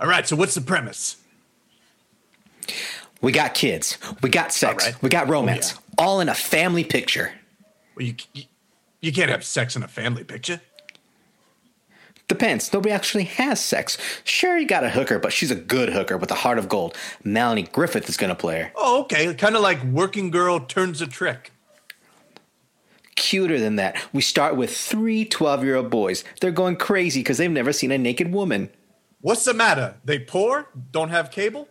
All right. So what's the premise? We got kids. We got sex. All right. We got oh, romance. Oh, All in a family picture. Well, you, you you can't have sex in a family picture. Depends. Nobody actually has sex. Sure, you got a hooker, but she's a good hooker with a heart of gold. Melanie Griffith is going to play her. Oh, okay. Kind of like working girl turns a trick. Cuter than that. We start with three 12 year old boys. They're going crazy because they've never seen a naked woman. What's the matter? They poor? Don't have cable?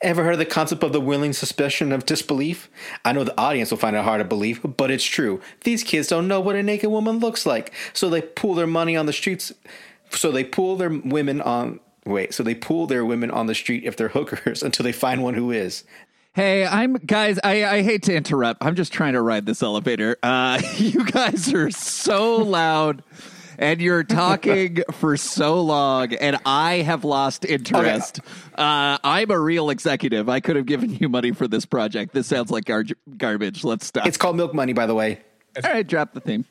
Ever heard of the concept of the willing suspicion of disbelief? I know the audience will find it hard to believe, but it's true. These kids don't know what a naked woman looks like, so they pool their money on the streets. So they pool their women on. Wait, so they pool their women on the street if they're hookers until they find one who is. Hey, I'm guys. I, I hate to interrupt. I'm just trying to ride this elevator. Uh, you guys are so loud, and you're talking for so long, and I have lost interest. Uh, I'm a real executive. I could have given you money for this project. This sounds like gar- garbage. Let's stop. It's called Milk Money, by the way. All right, drop the theme.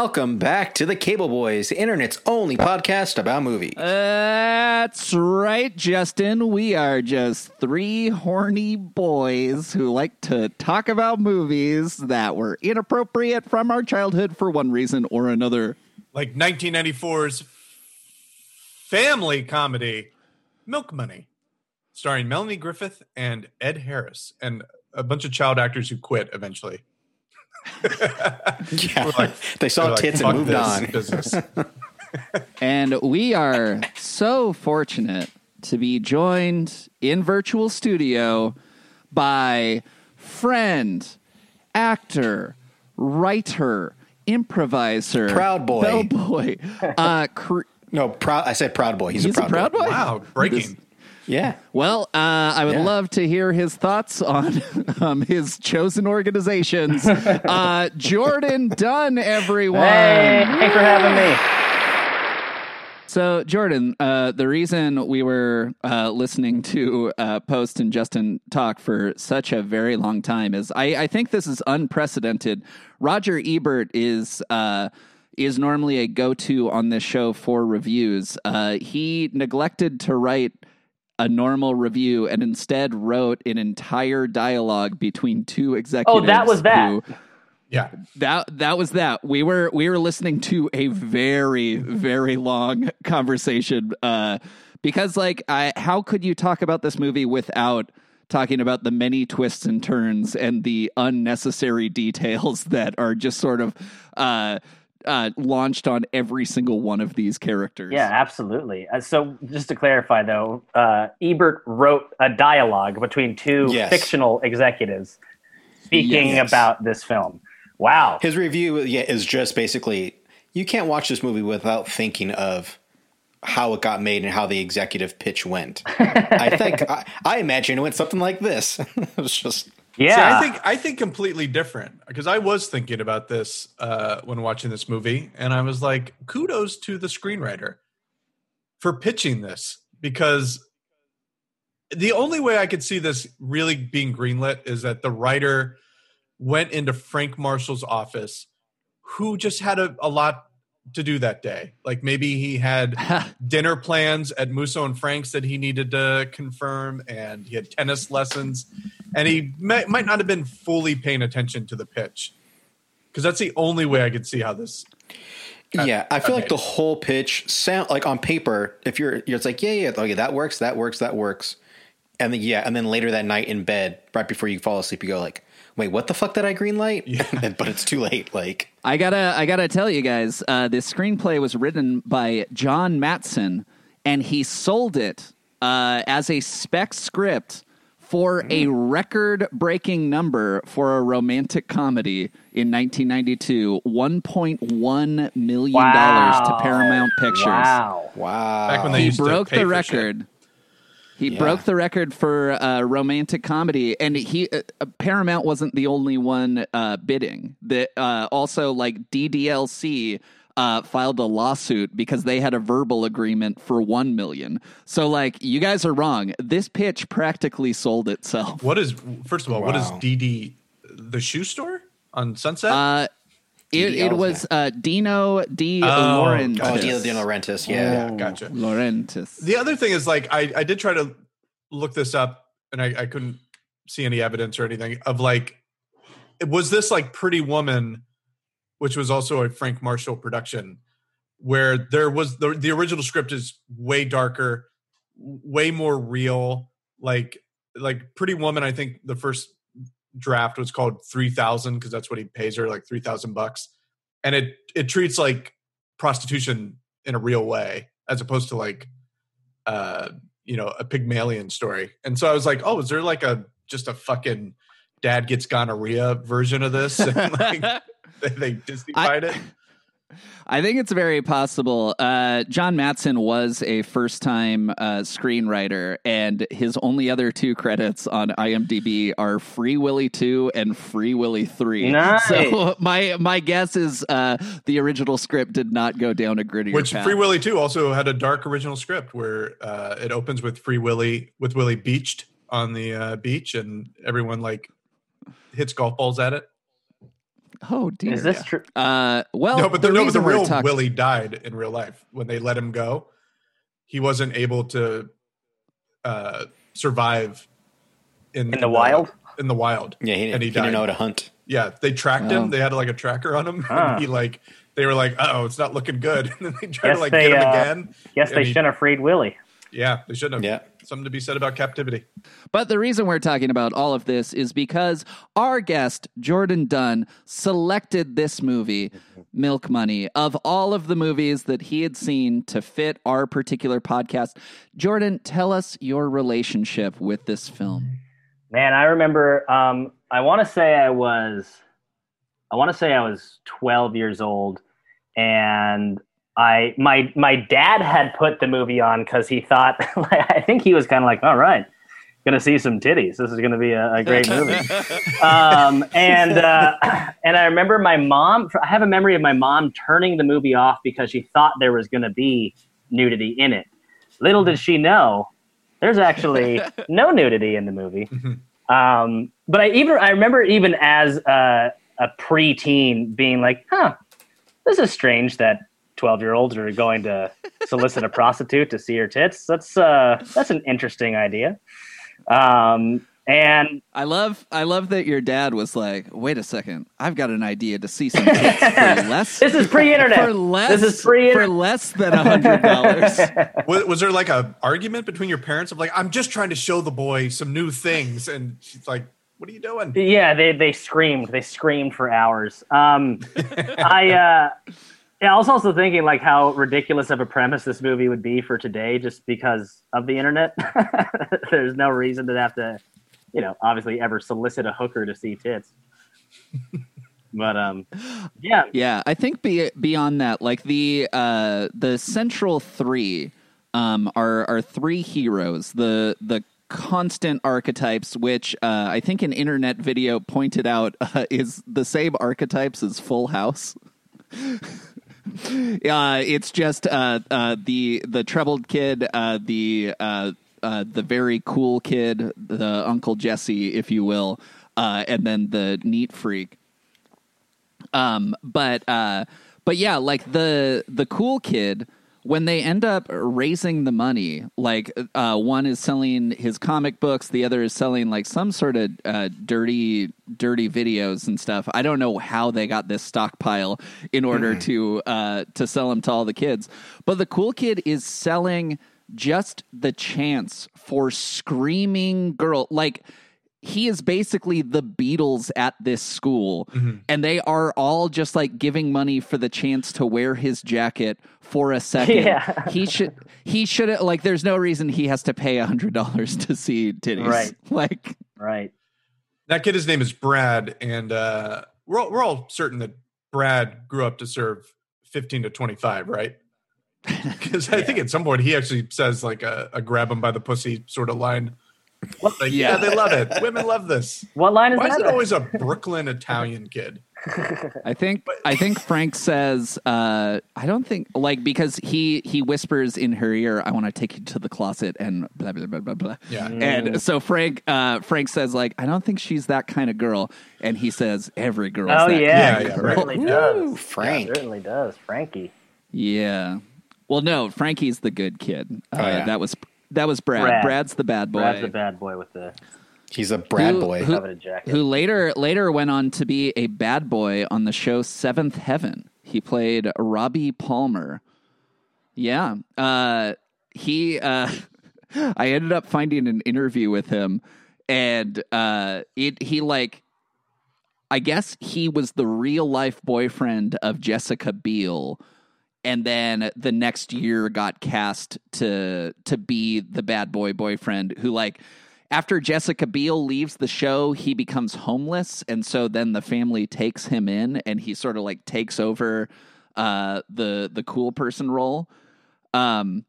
Welcome back to the Cable Boys, the internet's only podcast about movies. That's right, Justin. We are just three horny boys who like to talk about movies that were inappropriate from our childhood for one reason or another. Like 1994's family comedy, Milk Money, starring Melanie Griffith and Ed Harris, and a bunch of child actors who quit eventually. yeah, like- they saw They're like, tits and moved on. Business. And we are so fortunate to be joined in virtual studio by friend, actor, writer, improviser, Proud boy. bellboy, uh, cr- No, proud. I said Proud Boy. He's, He's a Proud, boy. Wow, breaking. Yeah. Well, uh, I would Yeah. love to hear his thoughts on um, his chosen organizations. uh, Jordan Dunn, everyone. Hey, thanks for having me. So, Jordan, uh, the reason we were uh, listening to uh, Post and Justin talk for such a very long time is I, I think this is unprecedented. Roger Ebert is. Uh, is normally a go-to on this show for reviews. Uh, he neglected to write a normal review and instead wrote an entire dialogue between two executives. Oh, that was that. who- Yeah. that that was that. We were we were listening to a very very long conversation uh because like I how could you talk about this movie without talking about the many twists and turns and the unnecessary details that are just sort of uh uh, launched on every single one of these characters. Yeah, absolutely. Uh, so, just to clarify, though, uh, Ebert wrote a dialogue between two Yes. fictional executives speaking Yes. about this film. Wow. His review yeah, is just basically you can't watch this movie without thinking of how it got made and how the executive pitch went. I think I, I imagine it went something like this. it was just Yeah. See, I think I think completely different because I was thinking about this uh, when watching this movie, and I was like, kudos to the screenwriter for pitching this because the only way I could see this really being greenlit is that the writer went into Frank Marshall's office, who just had a, a lot to do that day. Like maybe he had dinner plans at Musso and Frank's that he needed to confirm, and he had tennis lessons, and he may, might not have been fully paying attention to the pitch because that's the only way I could see how this. yeah. I feel like the whole pitch sound like on paper. If you're, you're it's like yeah, yeah, okay, that works, that works, that works, and then yeah, and then later that night in bed, right before you fall asleep, you go like, wait, what the fuck did I greenlight? Yeah. but it's too late. Like I gotta, I gotta tell you guys, uh, this screenplay was written by John Mattson, and he sold it uh, as a spec script for a record breaking number for a romantic comedy in 1992 $1.1 million Wow. to Paramount Pictures. Wow. Wow. Back when they He used to broke pay the for shit. Record. He Yeah. broke the record for uh, romantic comedy, and he uh, uh, Paramount wasn't the only one uh, bidding. That uh, also like DDLC uh, filed a lawsuit because they had a verbal agreement for one million. So like you guys are wrong. This pitch practically sold itself. What is first of all? What is DD? The shoe store on Sunset? It, it was uh, Dino D. Oh, Laurentiis. Oh, Dino, Dino Rentis. Yeah. yeah, gotcha. Laurentiis. The other thing is like I, I did try to look this up and I, I couldn't see any evidence or anything of like was this like Pretty Woman, which was also a Frank Marshall production, where there was the the original script is way darker, way more real. Like like Pretty Woman, I think the first draft was called three thousand because that's what he pays her like three thousand bucks, and it it treats like prostitution in a real way as opposed to like uh you know a pygmalion story. And so i was like oh is there like a just a fucking dad gets gonorrhea version of this? And like they, they disneyfied it I think it's very possible. Uh, John Mattson was a first time uh, screenwriter, and his only other two credits on IMDb are Free Willy 2 and Free Willy 3. Nice. So my my guess is uh, the original script did not go down a grittier which path. free willy 2 also had a dark original script where uh it opens with free willy with willy beached on the uh beach and everyone like hits golf balls at it oh, dear. Is this true? Uh, well, no but the, no, but the real talk- willy died in real life when they let him go he wasn't able to uh survive in, In the wild? in the wild Yeah, he, and he he didn't know how to hunt. Yeah, they tracked Oh. him. They had like a tracker on him. And he like they were like, "Oh, it's not looking good." And then they tried Guess to like they, get him uh, again. Yes, they he- shouldn't have freed Willy. Yeah, they shouldn't have. Yeah. Something to be said about captivity. But the reason we're talking about all of this is because our guest, Jordan Dunn, selected this movie, Milk Money, of all of the movies that he had seen to fit our particular podcast. Jordan, tell us your relationship with this film. Man, I remember. Um, I want to say I was, I want to say I was 12 years old, and I my my dad had put the movie on because he thought. I think he was kind of like, all right, gonna see some titties. This is gonna be a, a great movie. um, and uh, and I remember my mom. I have a memory of my mom turning the movie off because she thought there was gonna be nudity in it. Little did she know, there's actually no nudity in the movie. Um, but I even I remember even as a, a preteen being like, "Huh, this is strange that twelve year olds are going to solicit a prostitute to see her tits. That's uh, that's an interesting idea." Um, and I love I love that your dad was like, wait a second, I've got an idea to see some tits for less this is pre-internet. for less This is pre-internet. for less than a hundred dollars. Was, was there like a argument between your parents of like, "I'm just trying to show the boy some new things," and she's like, "What are you doing?" Yeah, they they screamed. They screamed for hours. Um, I uh, yeah, I was also thinking like how ridiculous of a premise this movie would be for today, just because of the internet. There's no reason to have to, you know, obviously ever solicit a hooker to see tits. but um, yeah, Yeah, I think be, beyond that, like the uh, the central three um, are are three heroes. The the constant archetypes, which uh, I think an internet video pointed out uh, is the same archetypes as Full House. uh, it's just uh, uh, the the troubled kid, uh, the uh, uh, the very cool kid, the Uncle Jesse, if you will, and then the neat freak. Um, but but yeah, like the the cool kid when they end up raising the money, like uh, one is selling his comic books, the other is selling like some sort of uh, dirty dirty videos and stuff. I don't know how they got this stockpile in order to uh, to sell them to all the kids, but the cool kid is selling just the chance for screaming girl like he is basically the Beatles at this school, Mhm. and they are all just like giving money for the chance to wear his jacket for a second. Yeah. he should he should like. There's no reason he has to pay a hundred dollars to see titties. Right. Like Right. That kid, his name is Brad, and uh, we're all, we're all certain that Brad grew up to serve fifteen to twenty five, right? Because I think at some point he actually says like a, a grab him by the pussy sort of line. Like, yeah. Yeah. they love it. Women love this. What line is Why that? is it always a Brooklyn Italian kid? I think I think Frank says uh, I don't think like because he he whispers in her ear I want to take you to the closet and blah blah blah blah blah. Yeah. And so Frank uh, Frank says like I don't think she's that kind of girl and he says every girl oh that yeah, kind Yeah, yeah, girl. certainly Ooh, does. Frank. Certainly does. Frankie. Yeah. Well, no, Frankie's the good kid. Uh, Oh, yeah. That was that was Brad. Brad. Brad's the bad boy. Brad's the bad boy with the He's a Brad Who- boy. who- who later later went on to be a bad boy on the show Seventh Heaven. He played Robbie Palmer. Yeah, uh, he. Uh, I ended up finding an interview with him, and uh, it he like. I guess he was the real life boyfriend of Jessica Biel, and then the next year got cast to to be the bad boy boyfriend who like after Jessica Biel leaves the show, he becomes homeless, and so then the family takes him in, and he sort of like takes over uh, the the cool person role. Um,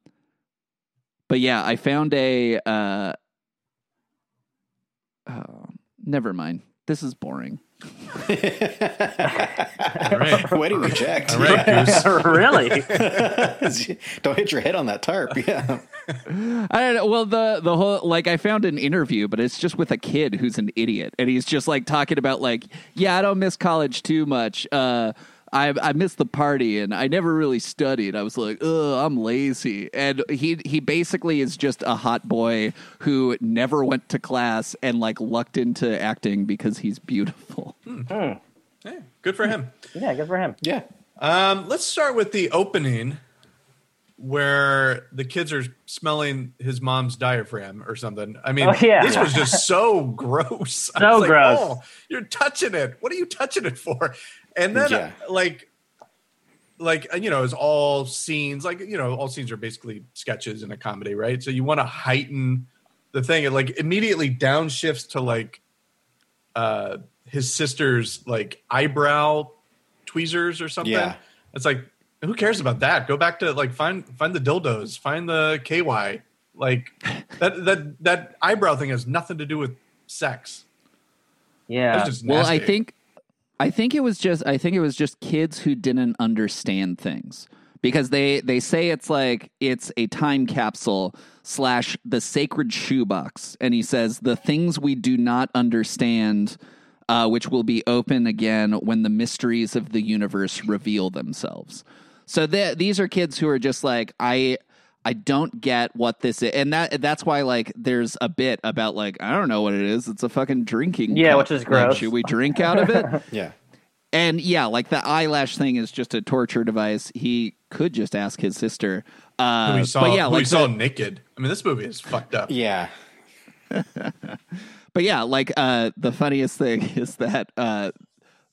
but yeah, I found a. Uh, oh, never mind. This is boring. All right. Why do reject? All right, Goose. really? Don't hit your head on that tarp. Yeah. I don't know. Well, the the whole like I found an interview, but it's just with a kid who's an idiot, and he's just like talking about like, yeah, I don't miss college too much. Uh, I I miss the party, and I never really studied. I was like, ugh, I'm lazy, and he he basically is just a hot boy who never went to class and like lucked into acting because he's beautiful. Hey, good for him. yeah, good for him. Yeah. Um, let's start with the opening where the kids are smelling his mom's diaphragm or something. I mean, Oh, yeah. this was just so gross. I So was like, gross. Oh, you're touching it. What are you touching it for? And then, Yeah. like, like you know, it's all scenes. Like you know, all scenes are basically sketches in a comedy, right? So you want to heighten the thing. It like immediately downshifts to like uh his sister's like eyebrow tweezers or something. Yeah. It's like who cares about that? Go back to like find find the dildos, find the KY. Like that that that eyebrow thing has nothing to do with sex. Yeah. Just Well, I think I think it was just I think it was just kids who didn't understand things because they they say it's like it's a time capsule slash the sacred shoebox, and he says the things we do not understand. Uh, which will be open again when the mysteries of the universe reveal themselves. So th- these are kids who are just like I I don't get what this is, and that that's why like there's a bit about like I don't know what it is. It's a fucking drinking. Yeah, cup. which is Like, gross. should we drink out of it? Yeah. and yeah, like the eyelash thing is just a torture device. He could just ask his sister. Uh, who we saw but yeah, who like we saw the- naked. I mean, this movie is fucked up. Yeah. but yeah, like uh, the funniest thing is that uh,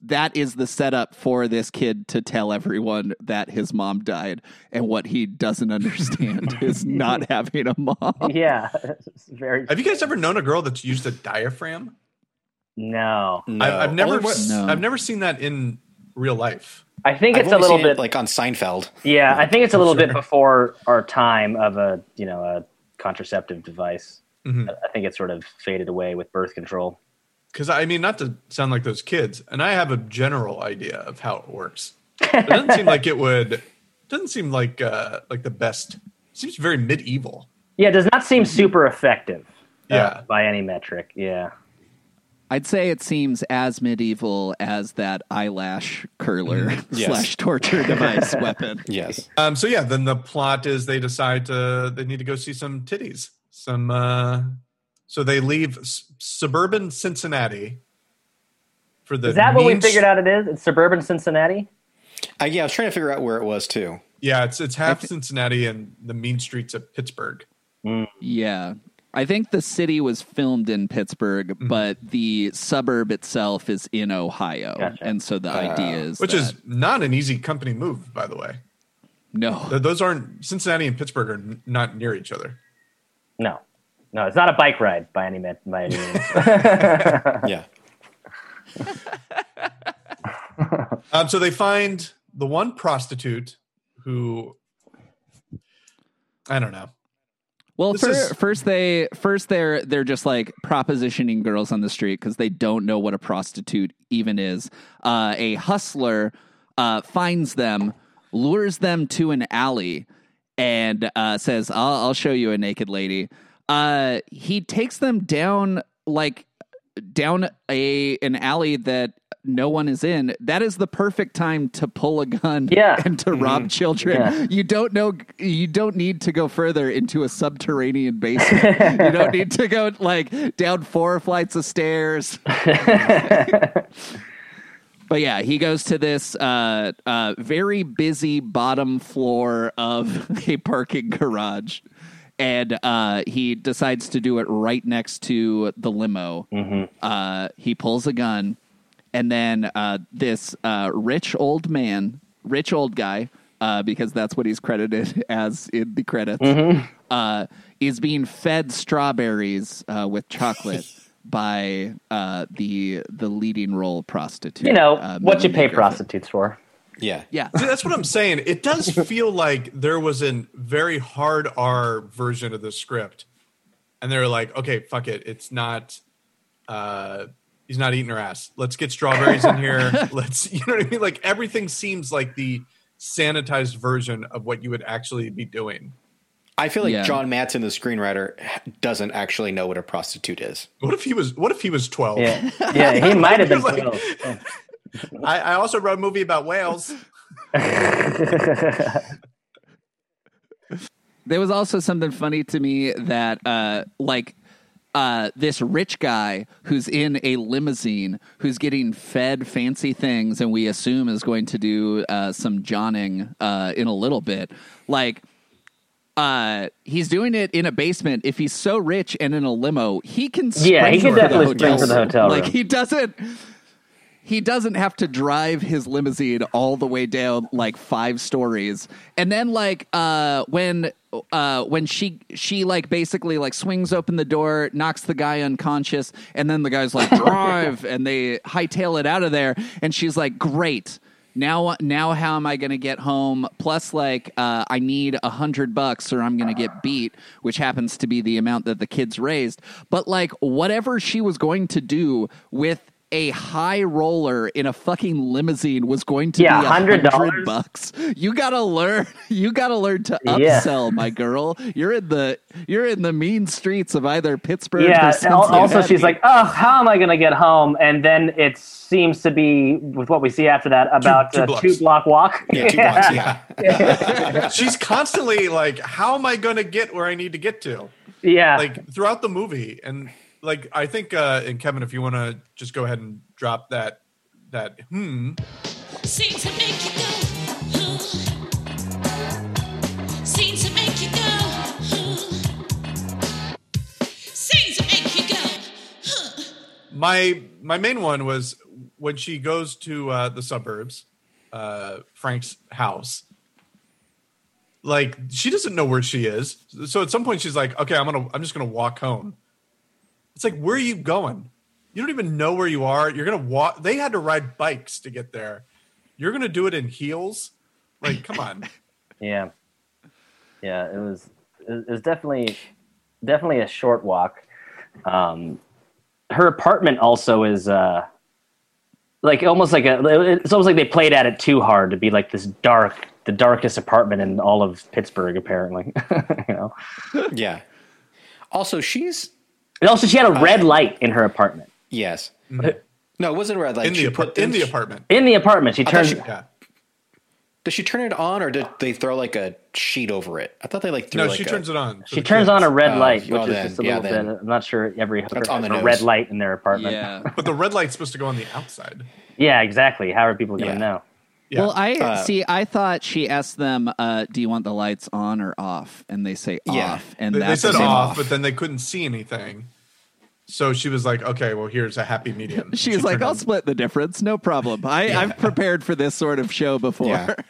that is the setup for this kid to tell everyone that his mom died, and what he doesn't understand is not having a mom. yeah. Very. Have you guys ever known a girl that's used a diaphragm? No. No. I've, I've never, what- No. I've never seen that in real life. I think I've it's a little seen it, bit like on Seinfeld. Yeah, I think it's a little bit before our time of a you know a contraceptive device. Mhm. I think it sort of faded away with birth control. Because I mean, not to sound like those kids, and I have a general idea of how it works. It doesn't seem like it would. Doesn't seem like uh, like the best. seems very medieval. Yeah, it does not seem super effective. uh, Yeah. by any metric. Yeah. I'd say it seems as medieval as that eyelash curler Yes. slash torture device weapon. Yes. Um, so yeah, then the plot is they decide to they need to go see some titties. Some uh, so they leave s- suburban Cincinnati for the. Is that what we mean figured out it is? It's suburban Cincinnati? Uh, yeah, I was trying to figure out where it was too. Yeah, it's it's half Cincinnati and the mean streets of Pittsburgh. Yeah. I think the city was filmed in Pittsburgh, Mm-hmm. but the suburb itself is in Ohio, Gotcha. and so the idea is Which that- is not an easy company move, by the way. no. Those aren't Cincinnati and Pittsburgh are n- not near each other. No, no, it's not a bike ride by any mean- by any means. Yeah. Um, so they find the one prostitute who, I don't know. Well, This fir- is- first they first they're they're just like propositioning girls on the street because they don't know what a prostitute even is. Uh, a hustler uh, finds them, lures them to an alley, and uh, says, I'll, "I'll show you a naked lady." Uh, he takes them down like down a an alley that no one is in. That is the perfect time to pull a gun Yeah. and to rob children. Yeah. You don't know you don't need to go further into a subterranean basement. you don't need to go like down four flights of stairs. But yeah, he goes to this uh, uh, very busy bottom floor of a parking garage, and uh, he decides to do it right next to the limo. Uh, he pulls a gun, and then uh, this uh, rich old man, rich old guy, uh, because that's what he's credited as in the credits, uh, is being fed strawberries uh, with chocolate. By uh, the the leading role prostitute, you know what you pay prostitutes for. Yeah. Yeah, See, that's what I'm saying. It does feel like there was a very hard R version of the script, and they were like, "Okay, fuck it. It's not. Uh, he's not eating her ass. Let's get strawberries in here. Let's, you know what I mean? Like everything seems like the sanitized version of what you would actually be doing. I feel like Yeah. John Mattson, the screenwriter, doesn't actually know what a prostitute is. What if he was? What if he was 12? Yeah, yeah, he might have been. Like- 12. Yeah. I, I also wrote a movie about whales. there was also something funny to me that uh like uh, this rich guy who's in a limousine who's getting fed fancy things and we assume is going to do uh, some johning uh, in a little bit. Like uh, he's doing it in a basement. If he's so rich and in a limo he can Yeah, he can could for the definitely sprint for the hotel like he doesn't he doesn't have to drive his limousine all the way down like five stories. And then like uh when uh when she she like basically like swings open the door knocks the guy unconscious and then the guy's like drive! And they hightail it out of there. And she's like great. Now now how am i going to get home? Plus like uh, i need a hundred bucks or i'm going to get beat which happens to be the amount that the kids raised. But like whatever she was going to do with a high roller in a fucking limousine was going to Yeah, be a $100. bucks. You gotta learn. You gotta learn to Yeah. upsell, my girl. You're in the you're in the mean streets of either Pittsburgh. Yeah. or and Also, she's like, "Oh, how am I going to get home?" And then it seems to be with what we see after that about two a blocks. two block walk. Yeah, two blocks. Yeah. She's constantly like, "How am I going to get where I need to get to?" yeah. Like throughout the movie, and like I think, uh, and Kevin, if you want to just go ahead and drop that that hmm, Seem to make you go. Ooh. Seem to make you go. Ooh. Seem to make you go. Huh. my my main one was when she goes to uh, the suburbs, uh, Frank's house. Like she doesn't know where she is, so at some point she's like, "Okay, I'm gonna, I'm just gonna walk home." It's like, where are you going? You don't even know where you are. You're gonna walk. They had to ride bikes to get there. You're gonna do it in heels? Like, come on. Yeah, yeah, it was it was definitely definitely a short walk. Um, her apartment also is uh, like almost like a. It's almost like they played at it too hard to be like this dark, the darkest apartment in all of Pittsburgh, apparently. you know. yeah. Also, she's And also, she had a red light in her apartment. yes. Mm-hmm. No, it wasn't a red light. In the She apar- put- in the apartment. In the apartment, she thought turned. she- Yeah. Does she turn it on, or did they throw like a sheet over it? I thought they like threw. No, like she a- turns it on. She turns kids. on a red Oh, light, which well is then, just a yeah, little then. bit. I'm not sure every hooker That's on has the a nose. red light in their apartment. Yeah. But the red light's supposed to go on the outside. Yeah, exactly. How are people going to Yeah. know? Yeah. Well, I Uh, see. I thought she asked them, uh, "Do you want the lights on or off?" And they say Yeah. off, and they, they said same off, but then they couldn't see anything. So she was like, "Okay, well, here's a happy medium." She's She like, "I'll on- split the difference, no problem. I, I've prepared for this sort of show before."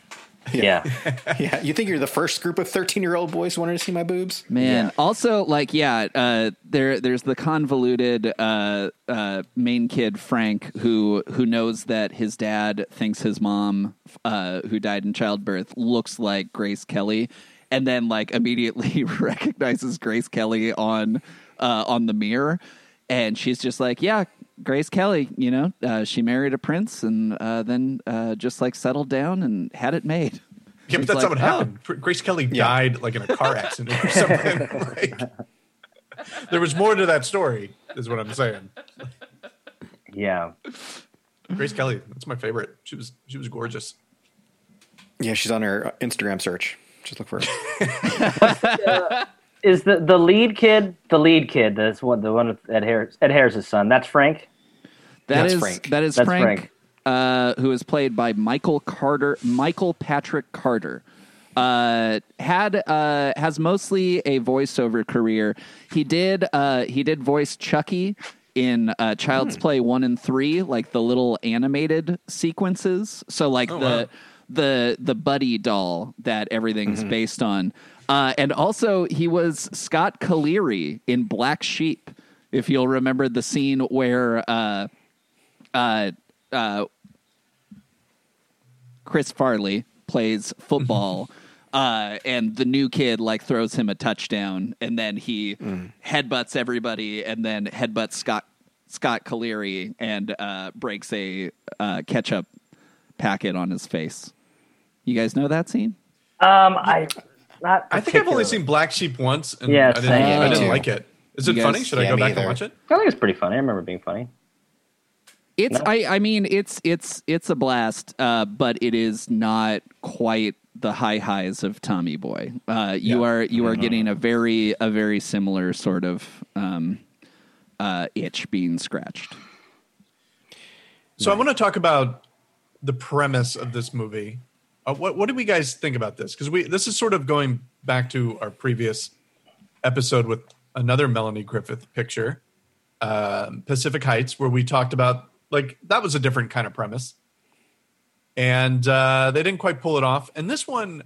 Yeah. Yeah. Yeah, you think you're the first group of 13 year old boys wanting to see my boobs? Man, also like yeah, uh, there there's the convoluted uh, uh, main kid Frank who who knows that his dad thinks his mom uh, who died in childbirth looks like Grace Kelly, and then like immediately recognizes Grace Kelly on uh, on the mirror, and she's just like yeah. Grace Kelly, you know, uh, she married a prince and uh, then uh, just like settled down and had it made. Yeah, but that's like, not what "Oh." happened. Pr- Grace Kelly died like in a car accident or something. like, there was more to that story, is what I'm saying. Yeah. Grace Kelly, that's my favorite. She was she was gorgeous. Yeah, she's on her Instagram search. Just look for her. Is the the lead kid the lead kid? That's what the one with Ed Harris Ed Harris's son. That's Frank. That That's is Frank. that is That's Frank, Frank. Uh, who is played by Michael Carter, Michael Patrick Carter. Uh, had uh, has mostly a voiceover career. He did uh, he did voice Chucky in uh, Child's Play one and three, like the little animated sequences. So like the wow. the the buddy doll that everything's based on. Uh, and also he was Scott Caleri in Black Sheep. If you'll remember the scene where uh, uh, uh, Chris Farley plays football, uh, and the new kid like throws him a touchdown, and then he headbutts everybody, and then headbutts Scott Scott Caleri and uh, breaks a uh, ketchup packet on his face. You guys know that scene? Um, I not. I think I've only seen Black Sheep once, and Yeah, I didn't, same. I didn't like it. Is You it guys- funny? Should I Yeah, go me back either. and watch it? I think it's pretty funny. I remember it being funny. It's I I mean it's it's it's a blast, uh, but it is not quite the high highs of Tommy Boy. Uh, you Yeah. are you are getting a very a very similar sort of um, uh, itch being scratched. So I want to talk about the premise of this movie. Uh, what what do we guys think about this? Because we this is sort of going back to our previous episode with another Melanie Griffith picture, um, Pacific Heights, where we talked about like that was a different kind of premise, and uh, they didn't quite pull it off. And this one,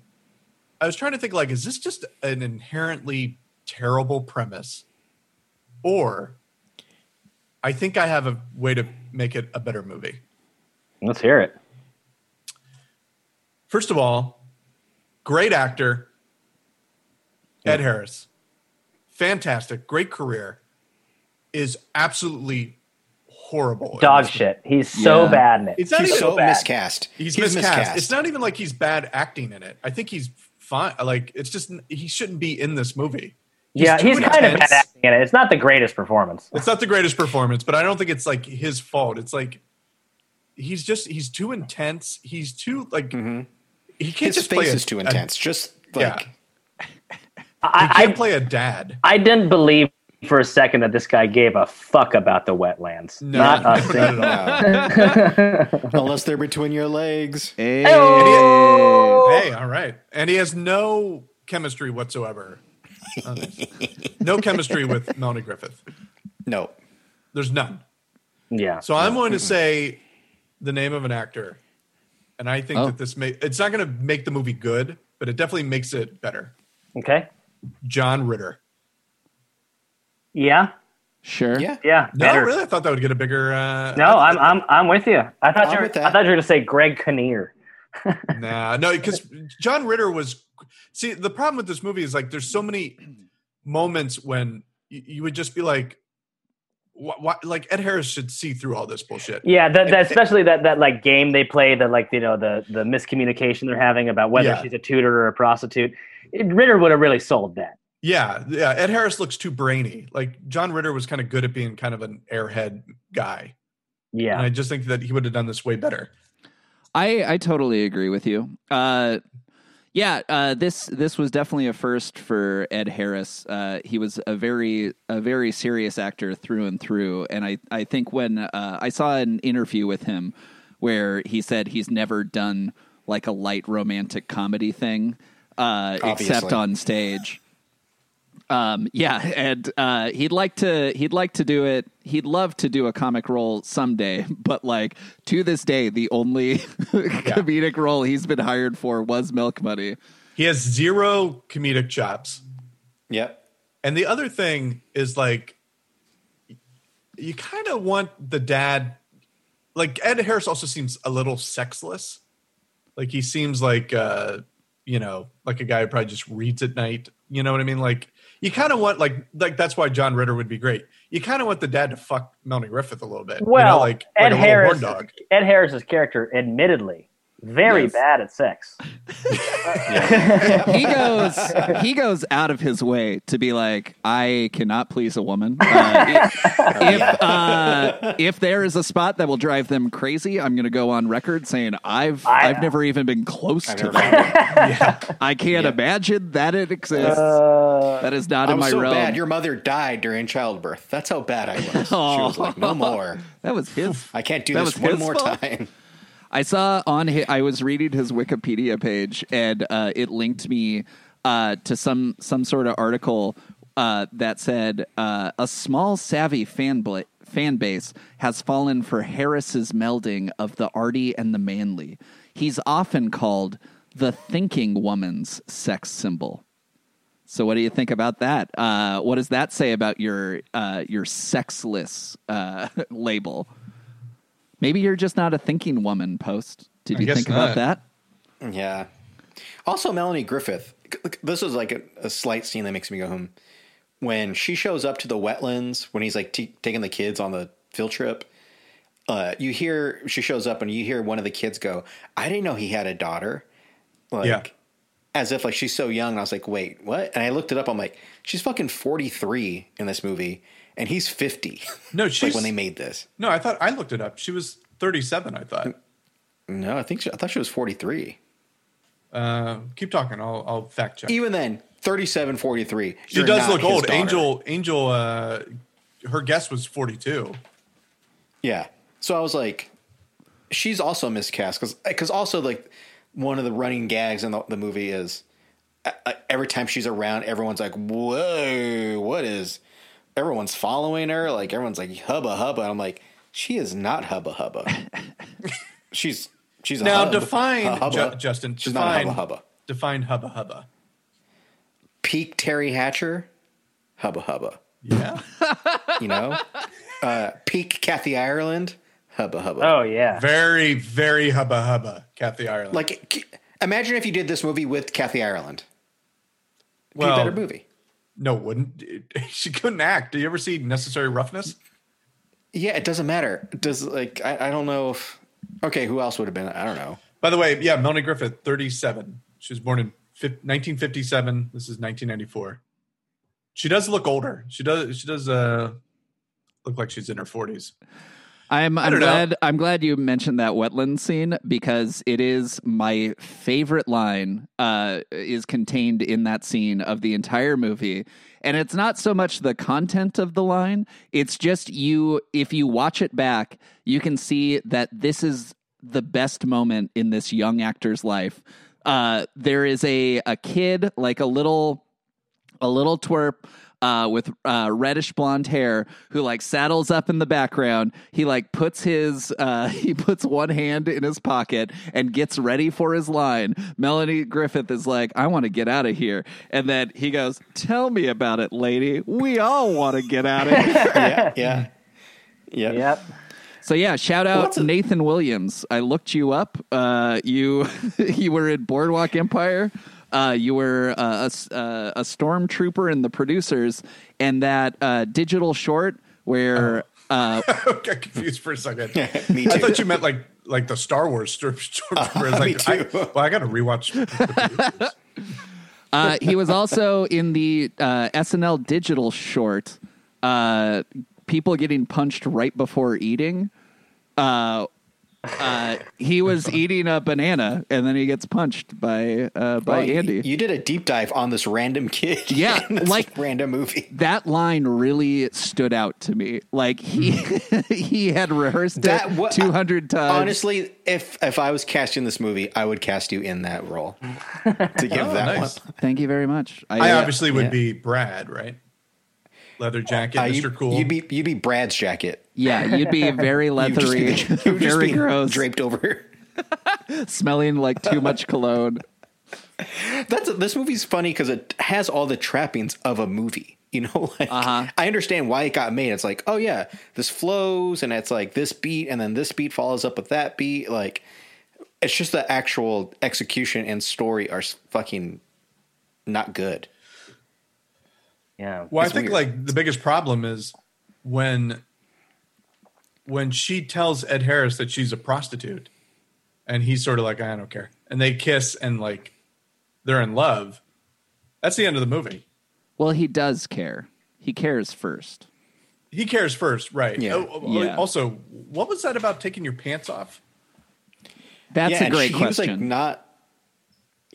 I was trying to think like, is this just an inherently terrible premise, or I think I have a way to make it a better movie. Let's hear it. First of all, great actor, Ed Harris. Fantastic, great career. Is absolutely horrible. in Dog shit. He's so Yeah. bad in it. It's not He's even so bad. miscast. He's, miscast. It's not even like he's bad acting in it. I think he's fine. Like it's just he shouldn't be in this movie. yeah, too he's kind of bad acting in it. It's not the greatest performance. It's not the greatest performance, but I don't think it's like his fault. It's like he's just he's too intense. He's too like mm-hmm. He can't His just play face a- is too a- intense. Just yeah, like he I, can't I, play a dad. I didn't believe for a second that this guy gave a fuck about the wetlands. No, not no, a not single. at all. no. unless they're between your legs. Hey. Hey, all right. And he has no chemistry whatsoever. No chemistry with Melanie Griffith. No. There's none. Yeah. So I'm going to say the name of an actor, and I think Oh. that this may it's not going to make the movie good, but it definitely makes it better. okay. John Ritter. Yeah. Sure. Yeah. Yeah. No, better. really, I thought that would get a bigger. Uh, No, I'm I'm I'm with you. I thought I'm you were with. I thought you were going to say Greg Kinnear. Nah, no, because John Ritter was. See, the problem with this movie is like there's so many moments when you, you would just be like, what, what, like Ed Harris should see through all this bullshit. Yeah, that, that especially that that like game they play, that like you know the the miscommunication they're having about whether Yeah. she's a tutor or a prostitute. It, Ritter would have really sold that. Yeah, yeah. Ed Harris looks too brainy. Like John Ritter was kind of good at being kind of an airhead guy, and Yeah. I just think that he would have done this way better. I I totally agree with you. Uh, yeah, uh, this this was definitely a first for Ed Harris. Uh, he was a very a very serious actor through and through, and I I think when uh, I saw an interview with him where he said he's never done like a light romantic comedy thing uh, except on stage. Um, yeah, and uh, he'd like to he'd like to do it. He'd love to do a comic role someday, but like to this day, the only comedic role he's been hired for was Milk Money. He has zero comedic chops. Yep. And the other thing is like you kind of want the dad like Ed Harris also seems a little sexless. Like he seems like uh you know, like a guy who probably just reads at night. You know what I mean? Like you kind of want like like that's why John Ritter would be great. You kind of want the dad to fuck Melanie Griffith a little bit. Well, you know, like, Ed like a Harris, dog. Ed Harris's character, admittedly, very Yes. bad at sex. he goes he goes out of his way to be like i cannot please a woman uh, if, if, uh, if there is a spot that will drive them crazy i'm going to go on record saying i've I, I- have never even been close I've to never that i can't imagine that it exists Uh, that is not I in my so realm bad. Your mother died during childbirth. That's how bad I was. She was like, "No more. that was his I can't do That this was one more fault? time." I saw on his, I was reading his Wikipedia page and uh, it linked me uh, to some some sort of article uh, that said uh, a small savvy fan bla- fan base has fallen for Harris's melding of the arty and the manly. He's often called the thinking woman's sex symbol. So, what do you think about that? Uh, what does that say about your uh, your sexless label? Maybe you're just not a thinking woman. Post. Did I you guess think about that? Yeah. Also, Melanie Griffith. This is like a, a slight scene that makes me go home. When she shows up to the wetlands, when he's like t- taking the kids on the field trip, uh, you hear she shows up and you hear one of the kids go, "I didn't know he had a daughter." Like, Yeah. as if like she's so young. I was like, "Wait, what?" And I looked it up. I'm like, she's fucking 43 in this movie, and he's 50. No, like when they made this. No, I thought I looked it up. She was 37, I thought. No, I think she, I thought she was 43. Uh, keep talking. I'll I'll fact check. Even then, 37, 43. She does look old. daughter. Angel Angel uh her guess was 42. Yeah. So I was like, she's also miscast because cuz also like one of the running gags in the, the movie is uh, uh, every time she's around, everyone's like, "Whoa, what is?" Everyone's following her. Like everyone's like, "Hubba hubba." I'm like, she is not hubba hubba. she's she's a Now hub. define A hubba. Ju- Justin. She's not a define hubba hubba. Define hubba hubba. Peak Teri Hatcher, hubba hubba. Yeah. You know, uh, peak Kathy Ireland, hubba hubba. oh yeah. very very hubba hubba. Kathy Ireland. Like, imagine if you did this movie with Kathy Ireland. It'd be Well, a better movie. No, wouldn't she couldn't act? Do you ever see Necessary Roughness? Yeah, it doesn't matter. Does like I, I don't know if okay, who else would have been? I don't know. By the way, yeah, Melanie Griffith, 37. She was born in 1957. This is 1994. She does look older. She does. She does uh, look like she's in her 40s. I'm I'm don't know. glad I'm glad you mentioned that wetland scene because it is my favorite line uh, is contained in that scene of the entire movie. And it's not so much the content of the line, it's just you if you watch it back, you can see that this is the best moment in this young actor's life. Uh, there is a a kid like a little a little twerp uh, with uh, reddish blonde hair who like saddles up in the background. He like puts his uh, he puts one hand in his pocket and gets ready for his line. Melanie Griffith is like, "I want to get out of here," and then he goes, "Tell me about it, lady. We all want to get out of here." Yeah, yeah, yeah. Yep. So yeah, shout out What's a- Nathan Williams. I looked you up. Uh, you you were in Boardwalk Empire. Uh, you were uh, a, s- uh, a stormtrooper in the producers, and that uh, digital short where uh, I got confused for a second. Me too. I thought you meant like like the Star Wars storm- stormtrooper. I was me like, I, too. well, I got to rewatch. the uh, he was also in the uh, SNL digital short, uh, people getting punched right before eating. Uh, uh, he was eating a banana and then he gets punched by uh, by Well, Andy. You, did a deep dive on this random kid. Yeah, in this like- random movie. that line really stood out to me. Like he he had rehearsed That it wa- two hundred times. Honestly, if if I was casting this movie, I would cast you in that role to give Oh, that nice. one. Thank you very much. I uh, obviously would yeah. be Brad, right? Leather jacket, Uh, Mr. you, Cool. You'd be you'd be Brad's jacket. yeah, you'd be very You'd just leathery, be- you'd just very be gross, draped over. smelling like too much cologne. That's this movie's funny because it has all the trappings of a movie. You know, like Uh-huh. I understand why it got made. It's like, oh yeah, this flows, and it's like this beat, and then this beat follows up with that beat. Like, it's just the actual execution and story are fucking not good. Yeah. Well, I think weird. like the biggest problem is when when she tells Ed Harris that she's a prostitute, and he's sort of like, I don't care, and they kiss and like they're in love. That's the end of the movie. Well, he does care. He cares first. He cares first, right? Yeah. Oh, oh, Yeah. Also, what was that about taking your pants off? That's yeah, a great she- He was like question. not.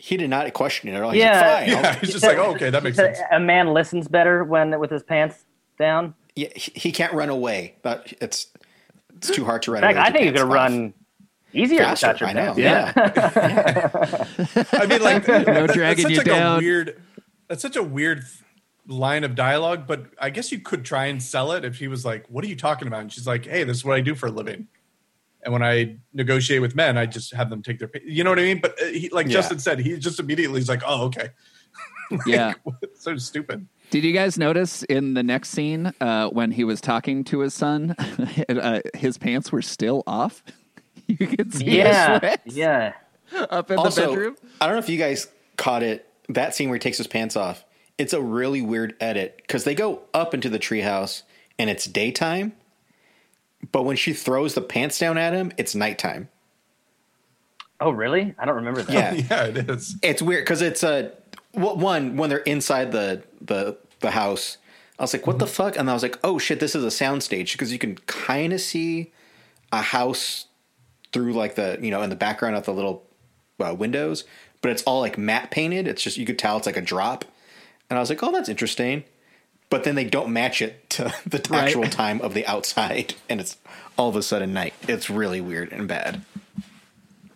He did not question it at all. He's Yeah. like, fine. Yeah, I'll- just like, oh, okay, that makes sense. A man listens better when with his pants down. yeah, he, he can't run away. but it's it's too hard to run In fact, away. I think you your could off. run easier Faster, without your I know. pants. Yeah. I mean, like, no dragging that's you such like down. a weird. That's such a weird line of dialogue, but I guess you could try and sell it if he was like, "What are you talking about?" And she's like, "Hey, this is what I do for a living." And when I negotiate with men, I just have them take their, pa- you know what I mean? But uh, he, like Yeah. Justin said, he just immediately is like, "Oh, okay." yeah. so stupid. Did you guys notice in the next scene uh, when he was talking to his son, uh, his pants were still off? you could see his Yeah, sweats yeah. up in the bedroom. I don't know if you guys caught it. That scene where he takes his pants off. It's a really weird edit because they go up into the treehouse and it's daytime, but when she throws the pants down at him, it's nighttime. Oh, really? I don't remember that. Yeah. Yeah, it is. It's weird because it's a well, one when they're inside the the the house. I was like, "What the fuck?" And I was like, "Oh shit, this is a soundstage because you can kind of see a house through like the you know in the background of the little uh, windows, but it's all like matte painted. It's just you could tell it's like a drop." And I was like, "Oh, that's interesting." But then they don't match it to the Right. actual time of the outside, and it's all of a sudden night. It's really weird and bad.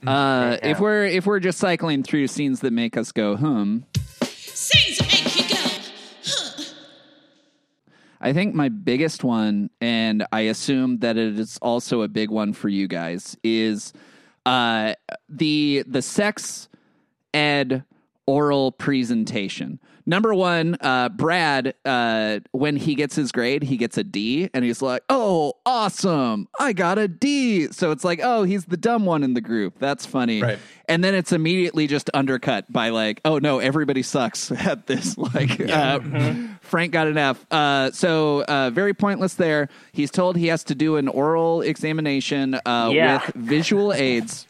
Uh, Yeah. If we're if we're just cycling through scenes that make us go hmm, Scenes that make you go, huh. I think my biggest one, and I assume that it is also a big one for you guys, is uh, the the sex ed oral presentation. Number one, uh, Brad, uh, when he gets his grade, he gets a D, and he's like, "Oh, awesome! I got a D." So it's like, "Oh, he's the dumb one in the group. That's funny." Right. And then it's immediately just undercut by like, "Oh no, everybody sucks at this." Like, uh, Frank got an F. Uh, so uh, very pointless there. He's told he has to do an oral examination uh, Yeah. with visual aids.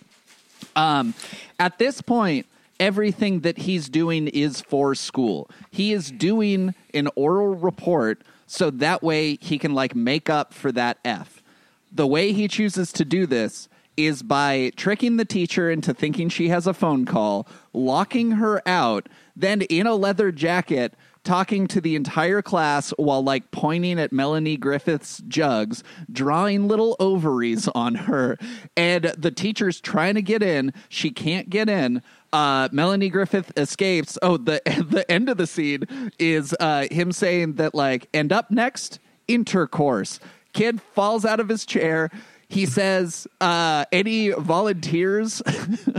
Um, at this point, everything that he's doing is for school. He is doing an oral report so that way he can like make up for that F. The way he chooses to do this is by tricking the teacher into thinking she has a phone call, locking her out, then in a leather jacket talking to the entire class while like pointing at Melanie Griffith's jugs, drawing little ovaries on her, and the teacher's trying to get in. She can't get in. Uh, Melanie Griffith escapes. Oh, the the end of the scene is uh, him saying that like, and up next, intercourse. Kid falls out of his chair. He says, uh, "Any volunteers?"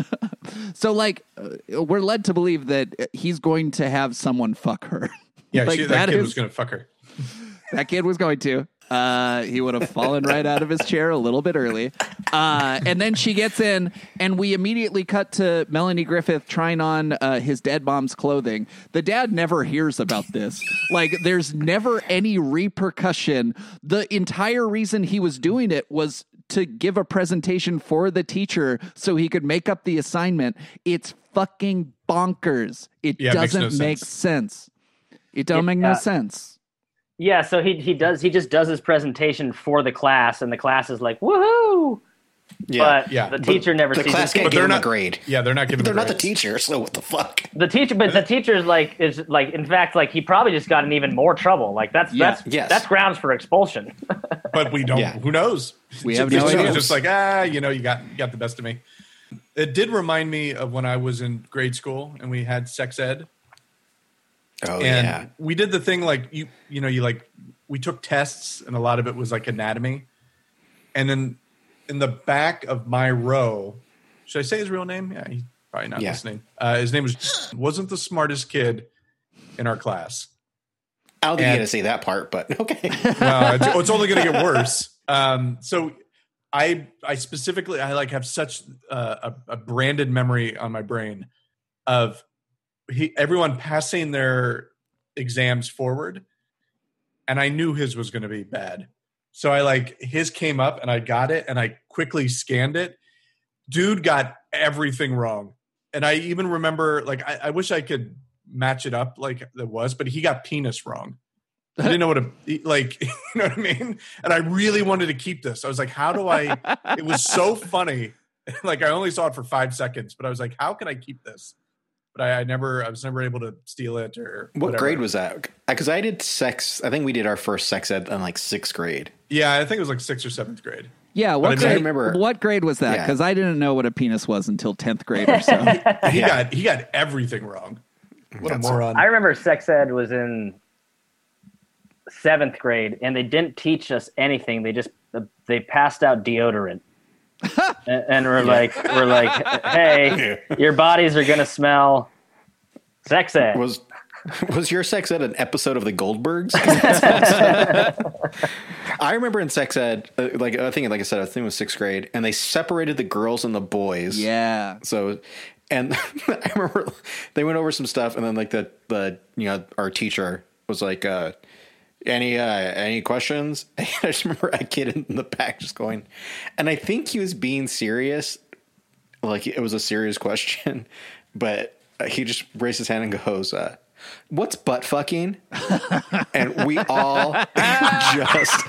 so, like, uh, we're led to believe that he's going to have someone fuck her. Yeah, like she, that, that kid is- was going to fuck her. that kid was going to. Uh, he would have fallen right out of his chair a little bit early. Uh, and then she gets in, and we immediately cut to Melanie Griffith trying on uh, his dead mom's clothing. The dad never hears about this. Like, there's never any repercussion. The entire reason he was doing it was to give a presentation for the teacher so he could make up the assignment. It's fucking bonkers. It Yeah, it no doesn't make sense. sense. It don't make no sense. Yeah, so he he does he just does his presentation for the class, and the class is like, "Woohoo!" Yeah. but Yeah, the but teacher never the sees class it. can't But they're not- grade. Yeah, they're not giving. They're not the teacher, so what the fuck? The teacher, but the teacher's like is like in fact like he probably just got in even more trouble. Like that's Yeah. that's Yes. that's grounds for expulsion. but we don't. Yeah. Who knows? We have Just- no was idea. Just like ah, you know, you got you got the best of me. It did remind me of when I was in grade school and we had sex ed, Oh and yeah. we did the thing like you you know you like we took tests and a lot of it was like anatomy, and then in the back of my row, should I say his real name? Yeah, he's probably not Yeah. listening. Uh, his name was wasn't the smartest kid in our class. I don't think and- you to say that part, but okay. no, it's, it's only going to get worse. Um, so I I specifically I like have such uh, a, a branded memory on my brain of he everyone passing their exams forward, and I knew his was going to be bad. So I like his came up and I got it and I quickly scanned it. Dude got everything wrong, and I even remember like I, I wish I could match it up like it was, but he got penis wrong. I didn't know what a like, you know what I mean? And I really wanted to keep this. I was like, how do I? It was so funny. Like I only saw it for five seconds, but I was like, how can I keep this? But I, I never, I was never able to steal it or What whatever. grade was that? Uh, because I did sex. I think we did our first sex ed in like sixth grade. Yeah, I think it was like sixth or seventh grade. Yeah, I what mean, I grade? remember- what grade was that? Yeah. Because I didn't know what a penis was until tenth grade or so. He Yeah. got he got everything wrong. What a moron! I remember sex ed was in seventh grade, and they didn't teach us anything. They just uh, they passed out deodorant, and, and we're like we're like, hey, your bodies are gonna smell sex ed. Was was your sex ed an episode of the Goldbergs? I remember in sex ed, uh, like I think, like I said, I think it was sixth grade, and they separated the girls and the boys. yeah. So, and I remember they went over some stuff, and then like the the you know our teacher was like, uh, "Any uh, any questions?" I just remember a kid in the back just going, and I think he was being serious, like it was a serious question, but he just raised his hand and goes, uh, "What's butt fucking?" and we all just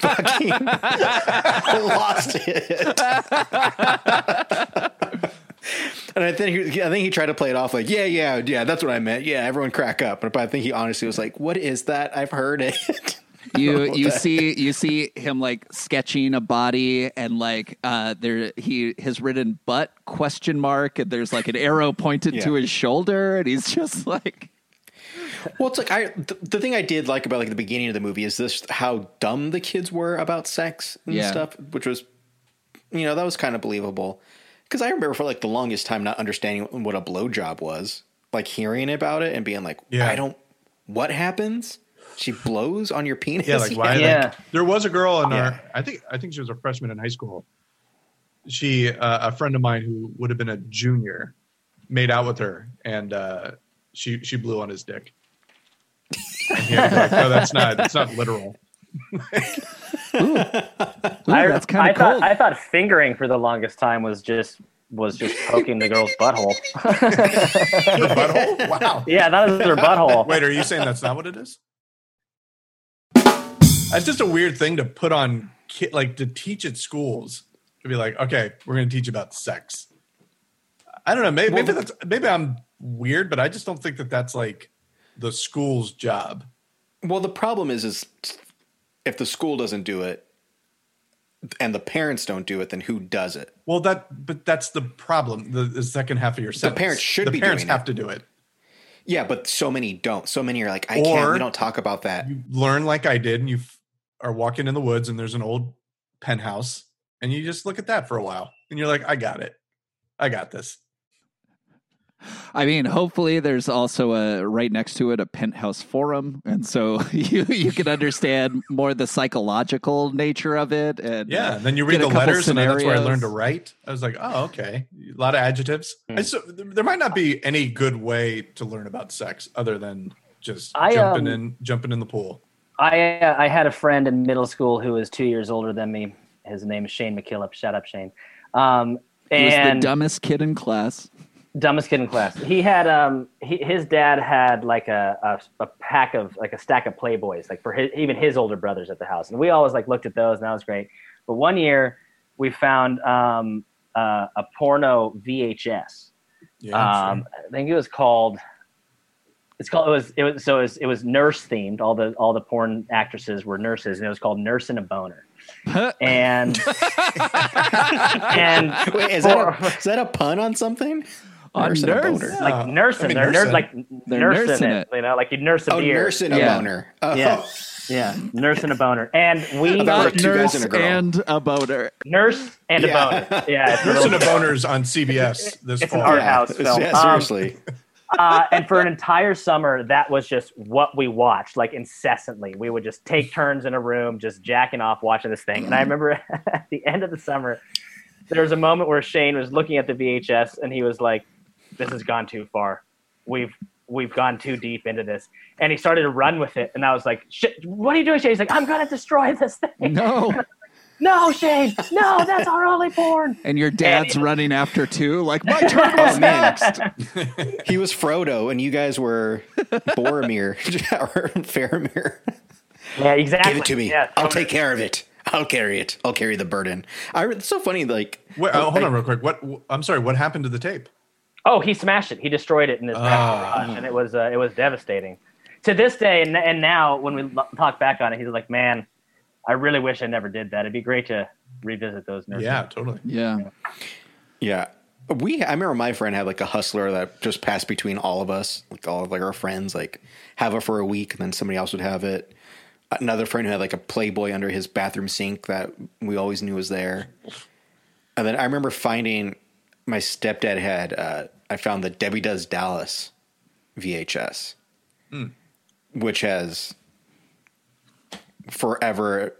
fucking lost it. And I think he, I think he tried to play it off like, yeah, yeah, yeah, that's what I meant. Yeah, everyone crack up. But I think he honestly was like, what is that? I've heard it. You you see you see him like sketching a body and like uh there he has written butt question mark and there's like an arrow pointed to his shoulder and he's just like well, it's like I the, the thing I did like about like the beginning of the movie is this how dumb the kids were about sex and Yeah. stuff, which was you know that was kind of believable because I remember for like the longest time not understanding what a blowjob was, like hearing about it and being like, Yeah. I don't. What happens? She blows on your penis. Yeah, like why? Yeah. Like, there was a girl in Yeah. our. I think I think she was a freshman in high school. She, uh, a friend of mine who would have been a junior, made out with her, and uh, she she blew on his dick. And he had to be like, no, that's not. That's not literal. Ooh, I, that's kind I of thought. I thought fingering for the longest time was just was just poking the girl's butthole. Her butthole. Wow. yeah, that was her butthole. Wait, are you saying that's not what it is? That's just a weird thing to put on, ki- like to teach at schools. To be like, okay, we're going to teach about sex. I don't know. Maybe, maybe that's maybe I'm weird, but I just don't think that that's like the school's job. Well, the problem is, is if the school doesn't do it and the parents don't do it, then who does it? Well, that but that's the problem. The, the second half of your sentence. The parents should the be parents have it. to do it. Yeah, but so many don't. So many are like, I can't. We don't talk about that. You learn like I did, and you f- are walking in the woods, and there's an old penthouse, and you just look at that for a while, and you're like, I got it, I got this. I mean, hopefully there's also a right next to it a penthouse forum, and so you you can understand more the psychological nature of it. And Yeah, uh, and then you read the couple letters, and then that's where I learned to write. I was like, oh, okay, a lot of adjectives. I so there there might not be any good way to learn about sex other than just I, jumping um, in, jumping in the pool. I uh, I had a friend in middle school who was two years older than me. His name is Shane McKillop. Shut up, Shane. Um, he was the dumbest kid in class. Dumbest kid in class. He had um he, his dad had like a, a a pack of like a stack of Playboys like for his, even his older brothers at the house, and we always like looked at those, and that was great. But one year, we found um, uh, a porno VHS. Yeah, um, I think it was called. It's called. It was. It was. So it was, it was nurse themed. All the all the porn actresses were nurses, and it was called Nurse and a Boner. And and Wait, is that, a, is that a pun on something? On Nurse a nurse? boner. like nursing, I mean, they're nursing. like They're nursing, nursing it, it. You know, like you nurse a Oh, beer. nurse and a Yeah. boner. Oh. Yeah. Yeah, nurse and a boner, and we thought Not were guys nurse and a girl. and a boater. nurse and Yeah. a boner. Yeah, it's a Nurse and a Boner's on CBS this It's an fall. art house Yeah, film. yeah, Um, seriously. uh, and for an entire summer, that was just what we watched, like incessantly. We would just take turns in a room, just jacking off, watching this thing. And I remember at the end of the summer, there was a moment where Shane was looking at the VHS and he was like, "This has gone too far. We've we've gone too deep into this." And he started to run with it, and I was like, "Shit, what are you doing, Shane?" He's like, "I'm gonna destroy this thing." No. no, Shane, no, that's our only porn. And your dad's And- running after too. Like my turn Oh, was next. He was Frodo, and you guys were Boromir or Faramir. Yeah, exactly. Give it to me. Yeah, I'll take care of it. I'll carry it. I'll carry the burden. I, it's so funny. Like, Wait, uh, hold on real quick. What? I'm sorry. What happened to the tape? Oh, he smashed it. He destroyed it in his back Ah. garage, and it was uh, it was devastating. To this day, and, and now when we lo- talk back on it, he's like, "Man, I really wish I never did that. It'd be great to revisit those nurses." Yeah, totally. Yeah. yeah, we. I remember my friend had like a hustler that just passed between all of us, like all of like our friends, like have it for a week, and then somebody else would have it. Another friend who had like a Playboy under his bathroom sink that we always knew was there. And then I remember finding my stepdad had. Uh, I found the Debbie Does Dallas VHS, which has forever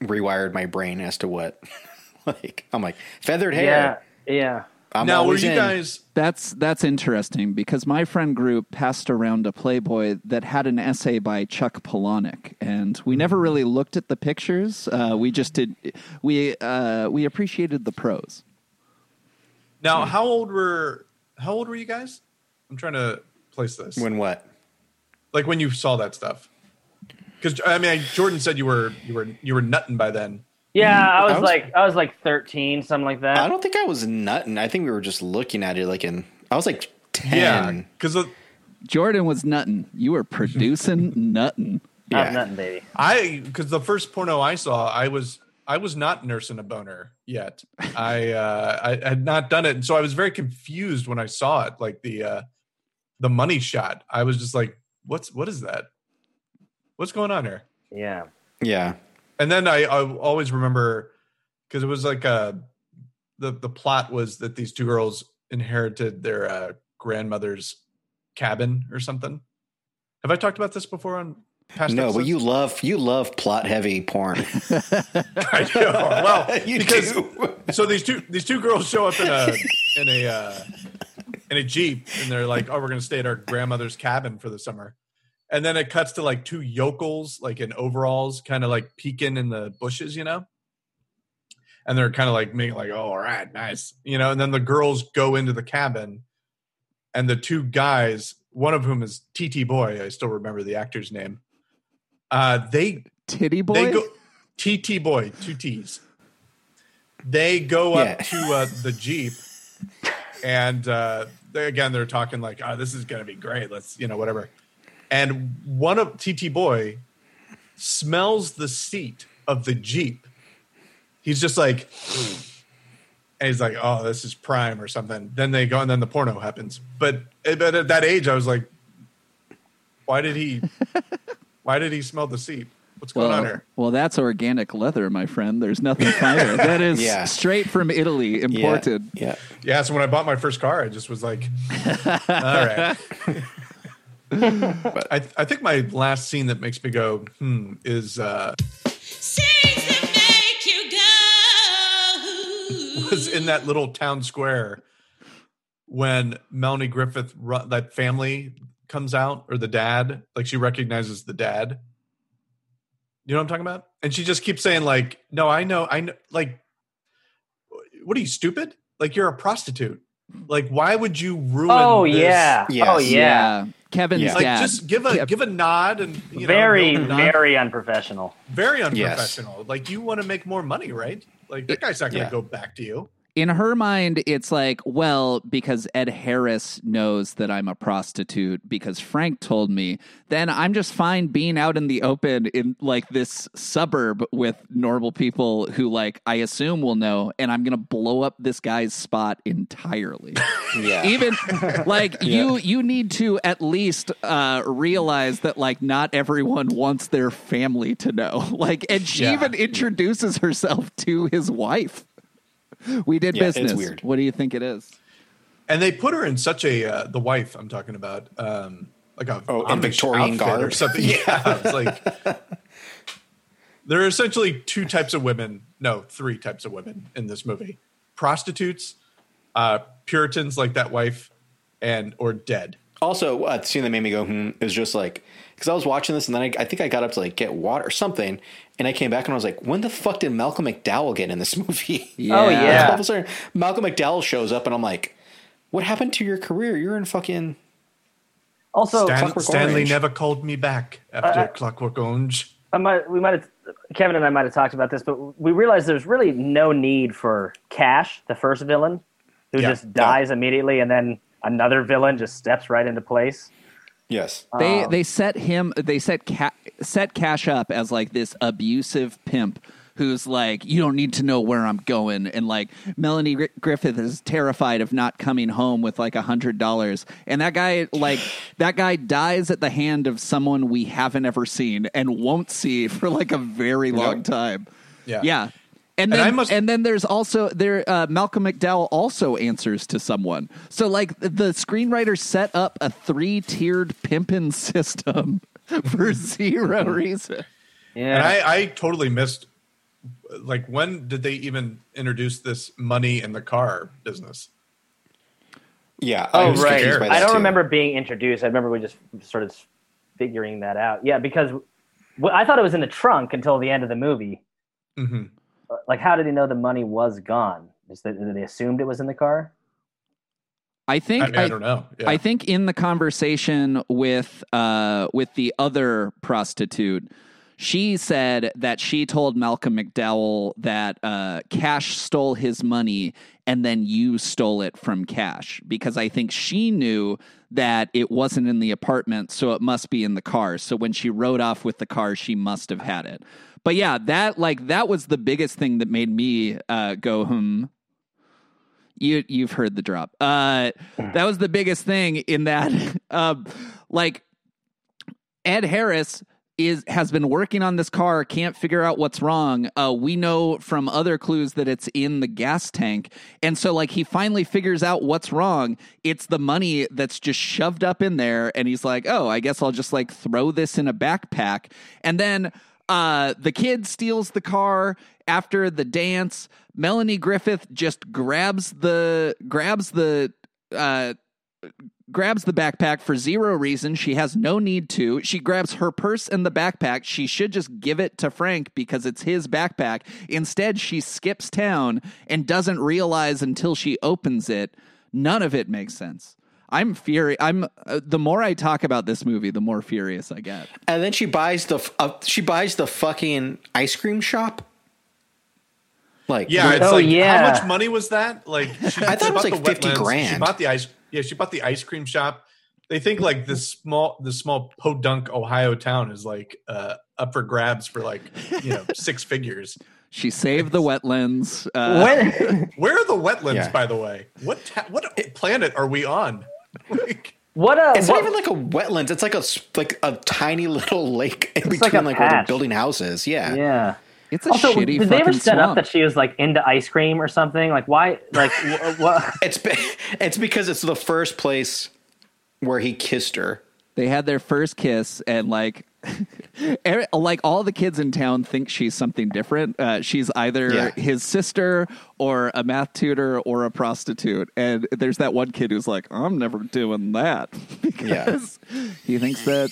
rewired my brain as to what. like I'm like feathered hair. yeah, yeah. I'm now, were always you in. guys? That's that's interesting because my friend group passed around a Playboy that had an essay by Chuck Palahniuk, and we never really looked at the pictures. Uh, we just did. We uh, we appreciated the prose. Now, how old were? How old were you guys? I'm trying to place this. when what? like when you saw that stuff. Because I mean, Jordan said you were you were you were nutting by then. Yeah, mm-hmm. I was, was- like I was like 13, something like that. I don't think I was nutting. I think we were just looking at it like in. I was like ten. Yeah, because Jordan was nutting. You were producing nutting. I was Yeah. nothing, baby. I because the first porno I saw, I was I was not nursing a boner yet. I uh, I had not done it, and so I was very confused when I saw it. Like the uh, the money shot, I was just like, "What's what is that? What's going on here?" Yeah. Yeah. And then I, I always remember because it was like uh the the plot was that these two girls inherited their uh, grandmother's cabin or something. Have I talked about this before on past? No, but you love you love plot heavy porn. I know. Well, You because do. so these two these two girls show up in a in a uh, in a jeep, and they're like, "Oh, we're gonna stay at our grandmother's cabin for the summer." And then it cuts to like two yokels, like in overalls, kind of like peeking in the bushes, you know. And they're kind of like making like, "Oh, all right, nice," you know. And then the girls go into the cabin, and the two guys, one of whom is TT Boy, I still remember the actor's name. Uh, they Titty boy. they go TT boy, two T's. They go up Yeah. to uh, the jeep, and uh, they, again they're talking like, "Oh, this is gonna be great. Let's you know whatever." And one of TT boy smells the seat of the jeep. He's just like, and he's like, "Oh, this is prime or something." Then they go, and then the porno happens. But but at that age, I was like, "Why did he? Why did he smell the seat? What's going on well, here?" well, that's organic leather, my friend. There's nothing finer. that is Yeah. straight from Italy, imported. Yeah. Yeah, so when I bought my first car, I just was like, all right. I, I think my last scene that makes me go, hmm, is uh, Things that make you go. was in that little town square when Melanie Griffith, that family comes out, or the dad, like she recognizes the dad. You know what I'm talking about? And she just keeps saying, like, no, I know, I know, like, what are you, stupid? Like, you're a prostitute. Like, why would you ruin Oh this? yeah. Yes. Oh yeah. Kevin's Yeah. like dad. just give a Kev- give a nod and you know, very give a nod. very unprofessional. very Yes. unprofessional. Like you want to make more money, right? Like that guy's not going to Yeah. go back to you. In her mind, it's like, well, because Ed Harris knows that I'm a prostitute because Frank told me, then I'm just fine being out in the open in like this suburb with normal people who, like, I assume will know, and I'm gonna blow up this guy's spot entirely. Yeah. Even like you, you need to at least uh, realize that like not everyone wants their family to know. Like, and she Yeah. even introduces herself to his wife. We did Yeah, it's business. weird. What do you think it is? And they put her in such a uh, the wife I'm talking about, um, like a Oh, in Victorian outfit or something. Yeah, it's like there are essentially two types of women. No, three types of women in this movie: prostitutes, uh, Puritans like that wife, and or dead. Also, uh, the scene that made me go, hmm, is just like, because I was watching this and then I, I think I got up to like get water or something. And I came back and I was like, when the fuck did Malcolm McDowell get in this movie? Oh, yeah. All of a sudden, Malcolm McDowell shows up and I'm like, what happened to your career? You're in fucking. Also, Stan- Stanley Orange. never called me back after Clockwork Orange. I might, we might have, Kevin and I might have talked about this, but we realized there's really no need for Cash, the first villain, who Yeah, just dies immediately, and then another villain just steps right into place. Yes. They Um, they set him they set Ca- set Cash up as like this abusive pimp who's like you don't need to know where I'm going and like Melanie Gr- Griffith is terrified of not coming home with like a hundred dollars and that guy like that guy dies at the hand of someone we haven't ever seen and won't see for like a very long Yep. time. Yeah. Yeah. And And then, I must- and then there's also there uh, Malcolm McDowell also answers to someone. So like the screenwriter set up a three tiered pimpin' system for zero reason. Yeah. And I, I totally missed. Like, when did they even introduce this money in the car business? Yeah. Oh, was right. confused by that I don't too. remember being introduced. I remember we just sort of figuring that out. Yeah, because I thought it was in the trunk until the end of the movie. hmm Like, how did he know the money was gone? Is that they assumed it was in the car? I think I, mean, I, don't know. Yeah. I think in the conversation with uh, with the other prostitute, she said that she told Malcolm McDowell that uh, Cash stole his money and then you stole it from Cash because I think she knew that it wasn't in the apartment, so it must be in the car. So when she rode off with the car, she must have had it. But yeah, that like that was the biggest thing that made me uh, go hmm you you've heard the drop. Uh, that was the biggest thing in that, um, like Ed Harris is has been working on this car, can't figure out what's wrong. Uh, we know from other clues that it's in the gas tank, and so like he finally figures out what's wrong. It's the money that's just shoved up in there, and he's like, "Oh, I guess I'll just like throw this in a backpack," and then. Uh, the kid steals the car after the dance. Melanie Griffith just grabs the grabs the uh, grabs the backpack for zero reason. She has no need to. She grabs her purse and the backpack. She should just give it to Frank because it's his backpack. Instead, she skips town and doesn't realize until she opens it. None of it makes sense. I'm furious. I'm uh, the more I talk about this movie, the more furious I get. And then she buys the f- uh, she buys the fucking ice cream shop. Like yeah, it's Oh, like yeah. how much money was that? Like, she, I thought it was bought like the 50 wetlands, She bought the ice. Yeah, she bought the ice cream shop. They think like this small, this small Podunk, Ohio town is like uh, up for grabs for like you know six figures. She saved the wetlands. Uh, When, Where are the wetlands, Yeah. by the way? What ta- what planet are we on? Like, what a It's what, not even like a wetlands. It's like a s- like a tiny little lake in between like like, where they're building houses. Yeah. yeah. it's a Also, shitty did they ever set swamp. up that she was like into ice cream or something? Like, why? Like, what? It's be- it's because it's the first place where he kissed her. they had their first kiss and like like all the kids in town think she's something different uh, she's either Yeah. his sister or a math tutor or a prostitute and there's that one kid who's like i'm never doing that because he thinks that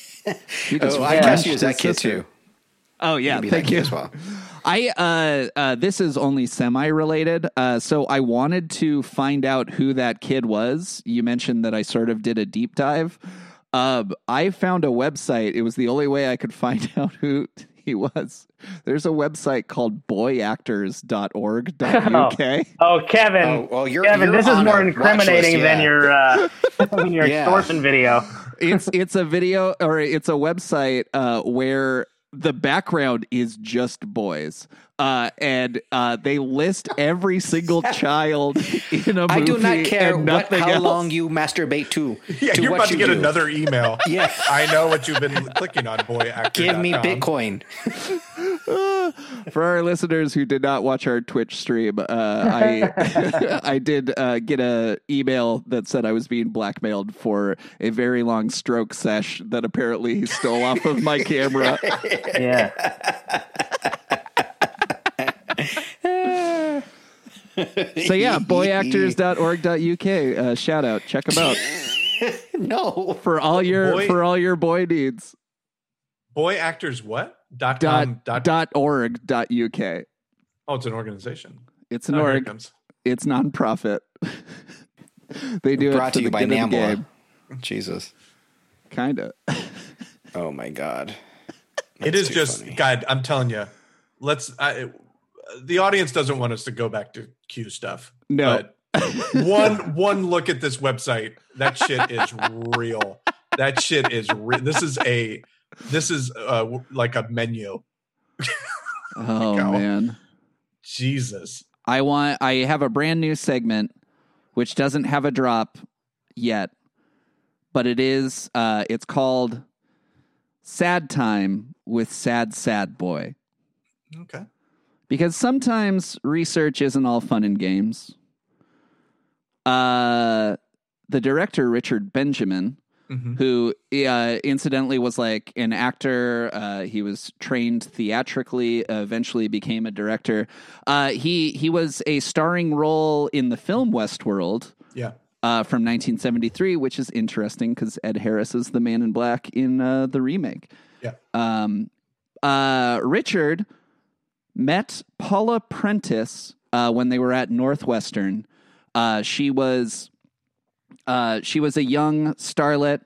he just Oh, I guess you as that kid sister. too. oh yeah thank you as well. I uh, uh this is only semi related. Uh so I wanted to find out who that kid was. You mentioned that I sort of did a deep dive. Um I found a website. It was the only way I could find out who he was. There's a website called boyactors.org.uk. Oh, Kevin. Oh, well, you're- Kevin, you're this is more incriminating list, than your uh, than your Yeah. extortion video. it's it's a video or it's a website uh, where the background is just boys. Uh, and uh, they list every single child in a movie. I do not care what, how else. long you masturbate to. Yeah, to you're what about to get do. another email. Yeah. I know what you've been clicking on, boy. Give me Bitcoin. For our listeners who did not watch our Twitch stream, uh, I I did uh, get a email that said I was being blackmailed for a very long stroke sesh that apparently he stole off of my camera. Yeah. So yeah, boyactors.org.uk. Uh, shout out, check them out no. for all your Boy- for all your boy needs. Boy actors what? Dot Dot com. Dot, dot org dot uk. oh, it's an organization. It's an Oh, here it org. It's nonprofit. they do Brought it for to you the by good Nambla. Jesus. Kinda. Oh my God. It That's is too just funny. God. I'm telling you. Let's. I, the audience doesn't want us to go back to Q stuff. No. But one one look at this website. That shit is real. That shit is real. This is a. This is uh, like a menu. Oh man. Jesus. I want I have a brand new segment which doesn't have a drop yet. But it is uh it's called Sad Time with Sad Sad Boy. Okay. Because sometimes research isn't all fun and games. Uh the director Richard Benjamin Mhm. who uh, incidentally was like an actor. Uh, he was trained theatrically, uh, eventually became a director. Uh, he he was a starring role in the film Westworld Yeah. uh, from 1973, which is interesting because Ed Harris is the Man in Black in uh, the remake. Yeah. Um, uh, Richard met Paula Prentiss uh, when they were at Northwestern. Uh, she was uh, she was a young starlet.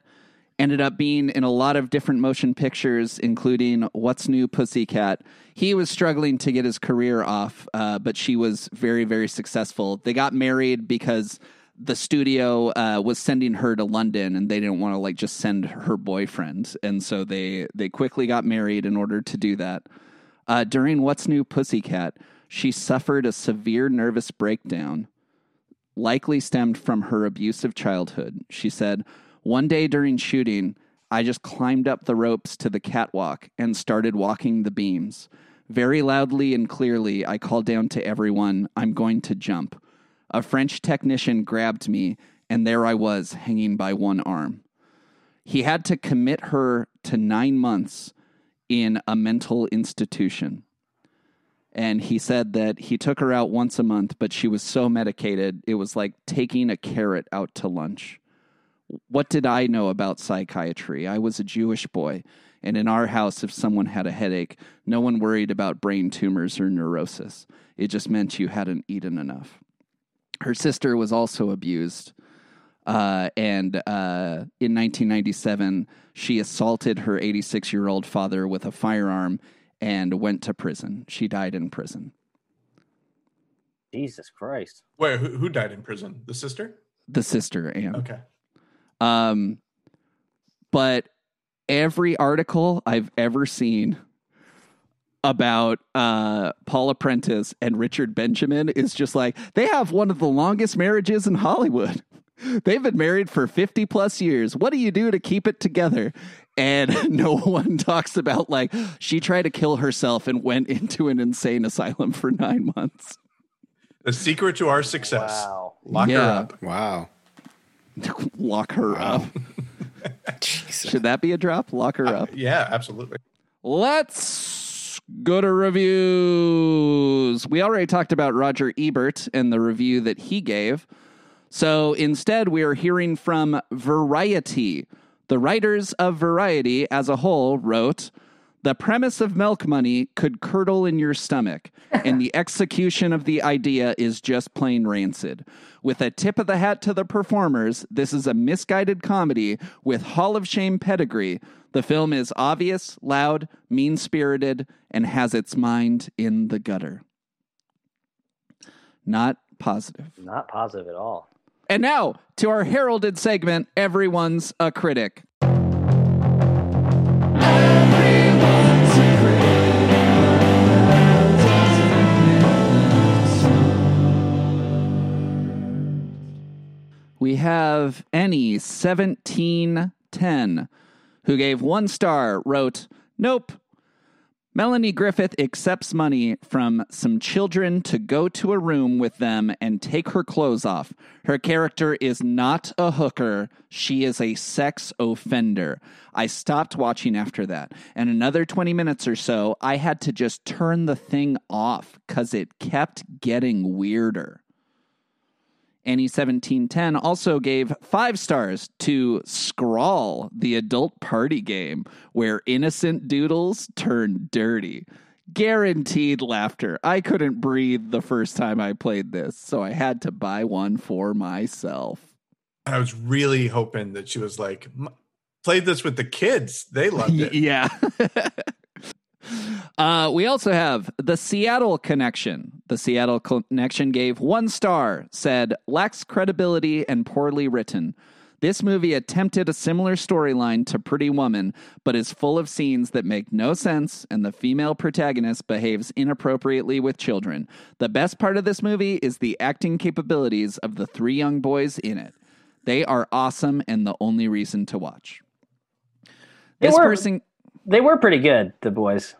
Ended up being in a lot of different motion pictures, including What's New Pussycat. He was struggling to get his career off, uh, but she was very, very successful. They got married because the studio uh, was sending her to London, and they didn't want to like just send her boyfriend, and so they they quickly got married in order to do that. Uh, during What's New Pussycat, she suffered a severe nervous breakdown likely stemmed from her abusive childhood. She said, One day during shooting, I just climbed up the ropes to the catwalk and started walking the beams. Very loudly and clearly, I called down to everyone, I'm going to jump. A French technician grabbed me, and there I was, hanging by one arm. He had to commit her to nine months in a mental institution and he said that he took her out once a month, but she was so medicated, it was like taking a carrot out to lunch. What did I know about psychiatry? I was a Jewish boy, and in our house, if someone had a headache, no one worried about brain tumors or neurosis. It just meant you hadn't eaten enough. Her sister was also abused. Uh, and uh, in 1997, she assaulted her 86 year old father with a firearm and went to prison. She died in prison. Jesus Christ. Wait, who, who died in prison? The sister? The sister, Anne. Okay. Um, but every article I've ever seen about uh, Paula Prentiss and Richard Benjamin is just like they have one of the longest marriages in Hollywood. They've been married for 50 plus years. What do you do to keep it together? And no one talks about like she tried to kill herself and went into an insane asylum for nine months. The secret to our success. Wow. Lock her up. Wow. Lock her up. Jesus. Should that be a drop? Lock her up. Yeah, absolutely. Let's go to reviews. We already talked about Roger Ebert and the review that he gave. So instead, we are hearing from Variety. The writers of Variety as a whole wrote The premise of Milk Money could curdle in your stomach, and the execution of the idea is just plain rancid. With a tip of the hat to the performers, this is a misguided comedy with Hall of Shame pedigree. The film is obvious, loud, mean spirited, and has its mind in the gutter. Not positive. Not positive at all. And now to our heralded segment Everyone's a Critic. We have Any 1710 who gave one star, wrote, Nope. Melanie Griffith accepts money from some children to go to a room with them and take her clothes off. Her character is not a hooker, she is a sex offender. I stopped watching after that. And another 20 minutes or so, I had to just turn the thing off because it kept getting weirder. Annie 1710 also gave five stars to Scrawl, the adult party game where innocent doodles turn dirty. Guaranteed laughter. I couldn't breathe the first time I played this, so I had to buy one for myself. I was really hoping that she was like, "M- played this with the kids. They loved it. Yeah. uh, we also have the Seattle Connection. The Seattle Connection gave one star, said lacks credibility and poorly written. This movie attempted a similar storyline to Pretty Woman, but is full of scenes that make no sense, and the female protagonist behaves inappropriately with children. The best part of this movie is the acting capabilities of the three young boys in it. They are awesome and the only reason to watch. They This were- person They were pretty good, the boys.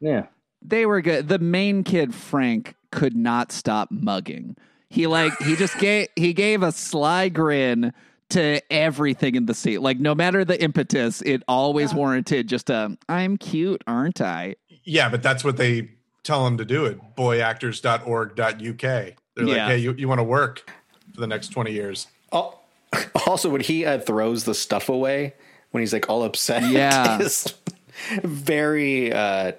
Yeah. they were good. The main kid, Frank, could not stop mugging. He like he just gave he gave a sly grin to everything in the scene. Like no matter the impetus, it always warranted just a I'm cute, aren't I? Yeah, but that's what they tell them to do at boyactors.org.uk. They're like, Yeah. hey, you, you want to work for the next 20 years. Al- Also, when he uh, throws the stuff away, when he's like all upset, Yeah. very uh,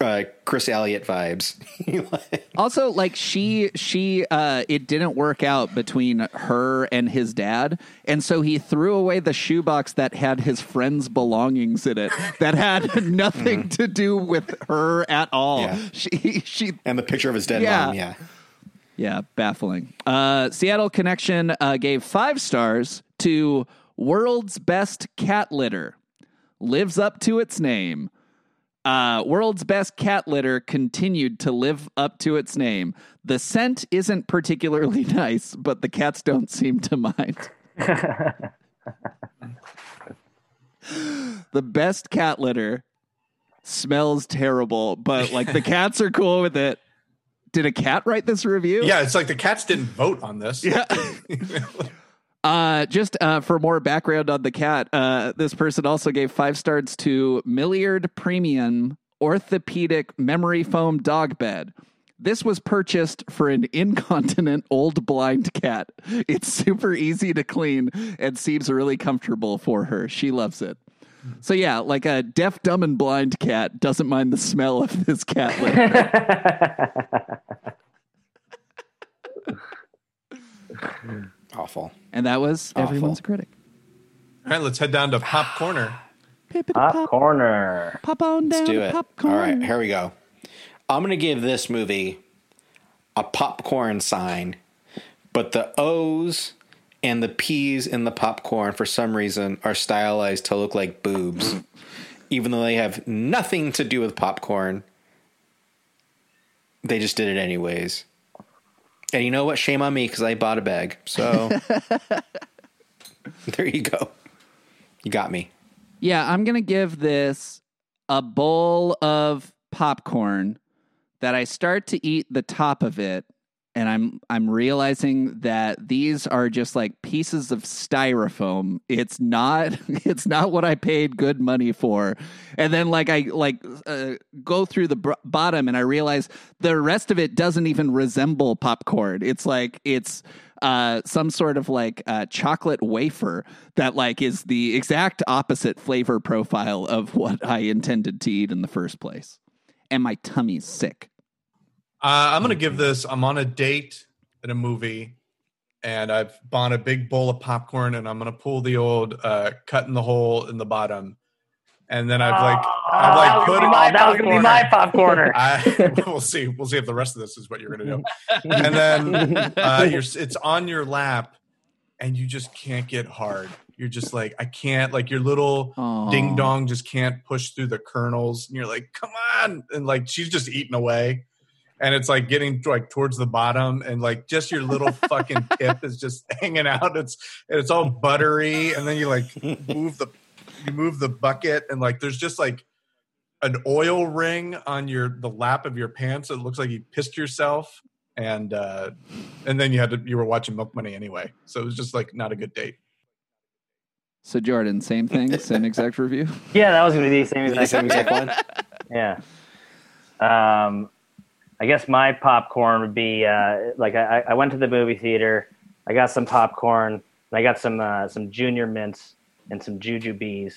uh, Chris Elliott vibes. Also, like she she uh it didn't work out between her and his dad, and so he threw away the shoebox that had his friend's belongings in it that had nothing to do with her at all. Yeah. She she and the picture of his dead Yeah. mom, yeah. Yeah, baffling. Uh, Seattle Connection uh, gave five stars to World's Best Cat Litter. Lives up to its name. Uh, World's Best Cat Litter continued to live up to its name. The scent isn't particularly nice, but the cats don't seem to mind. the best cat litter smells terrible, but like the cats are cool with it. Did a cat write this review? Yeah, it's like the cats didn't vote on this. Yeah. Uh, just uh, for more background on the cat, uh, this person also gave five stars to Milliard Premium Orthopedic Memory Foam Dog Bed. This was purchased for an incontinent old blind cat. It's super easy to clean and seems really comfortable for her. She loves it. So yeah, like a deaf, dumb, and blind cat doesn't mind the smell of this cat. Awful. And that was Awful. everyone's critic. All right, let's head down to Pop Corner. Pippity pop, corner. pop on down Let's do to it. popcorn. All right, here we go. I'm going to give this movie a popcorn sign, but the O's and the P's in the popcorn for some reason are stylized to look like boobs, even though they have nothing to do with popcorn. They just did it anyways. And you know what? Shame on me because I bought a bag. So there you go. You got me. Yeah, I'm going to give this a bowl of popcorn that I start to eat the top of it I'm I'm realizing that these are just like pieces of styrofoam. It's not it's not what I paid good money for. And then like I like uh, go through the br- bottom and I realize the rest of it doesn't even resemble popcorn. It's like it's uh, some sort of like uh, chocolate wafer that like is the exact opposite flavor profile of what I intended to eat in the first place, and my tummy's sick. Uh, I'm gonna give this. I'm on a date in a movie, and I've bought a big bowl of popcorn, and I'm gonna pull the old uh, cut in the hole in the bottom, and then I've like I've like put gonna my, that was gonna be my popcorner. I, we'll see. We'll see if the rest of this is what you're gonna do. And then uh, you're it's on your lap, and you just can't get hard. You're just like I can't. Like your little Aw. ding dong just can't push through the kernels and you're like come on and like she's just eating away and it's like getting like towards the bottom and like just your little fucking tip is just hanging out it's it's all buttery and then you like move the you move the bucket and like there's just like an oil ring on your the lap of your pants it looks like you pissed yourself and uh and then you had to you were watching milk money anyway so it was just like not a good date So Jordan, same thing, same exact review. yeah, that was gonna be the same exact Same exact one. Yeah. Um, I guess my popcorn would be uh, like I, I went to the movie theater. I got some popcorn. And I got some uh, some junior mints and some jujubes,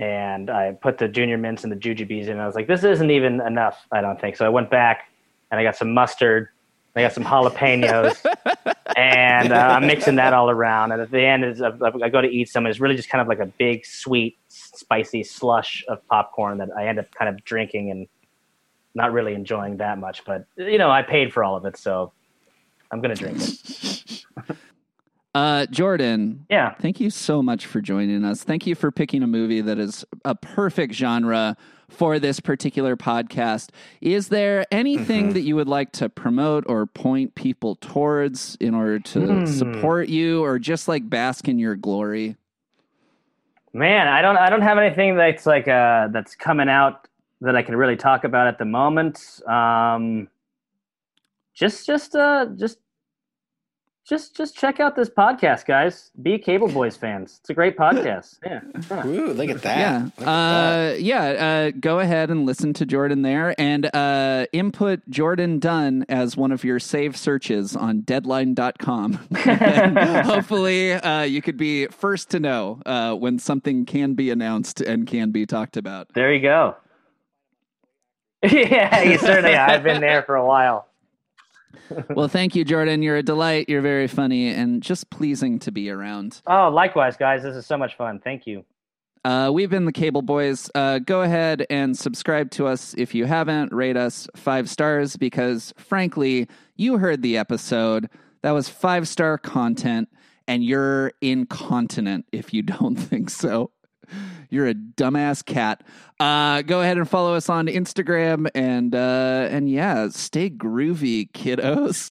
and I put the junior mints and the jujubes in. And I was like, this isn't even enough. I don't think so. I went back and I got some mustard. I got some jalapenos, and uh, I'm mixing that all around. And at the end, is I go to eat some. It's really just kind of like a big, sweet, spicy slush of popcorn that I end up kind of drinking and not really enjoying that much. But you know, I paid for all of it, so I'm gonna drink it. Uh, Jordan, Yeah. thank you so much for joining us. Thank you for picking a movie that is a perfect genre for this particular podcast. Is there anything Mm-hmm. that you would like to promote or point people towards in order to Hmm. support you or just like bask in your glory? Man, I don't I don't have anything that's like uh that's coming out that I can really talk about at the moment. Um just just uh just just just check out this podcast, guys. Be Cable Boys fans. It's a great podcast. Yeah. yeah. Ooh, look at that. Yeah. Look at that. Uh, yeah. Uh, go ahead and listen to Jordan there and uh, input Jordan Dunn as one of your save searches on deadline.com. and hopefully, uh, you could be first to know uh, when something can be announced and can be talked about. There you go. yeah, you certainly I've been there for a while. well, thank you, Jordan. You're a delight. You're very funny and just pleasing to be around. Oh, likewise, guys. This is so much fun. Thank you. Uh, we've been the Cable Boys. Uh, go ahead and subscribe to us if you haven't. Rate us five stars because, frankly, you heard the episode. That was five star content, and you're incontinent if you don't think so. You're a dumbass cat. Uh, go ahead and follow us on Instagram and uh, and yeah, stay groovy, kiddos.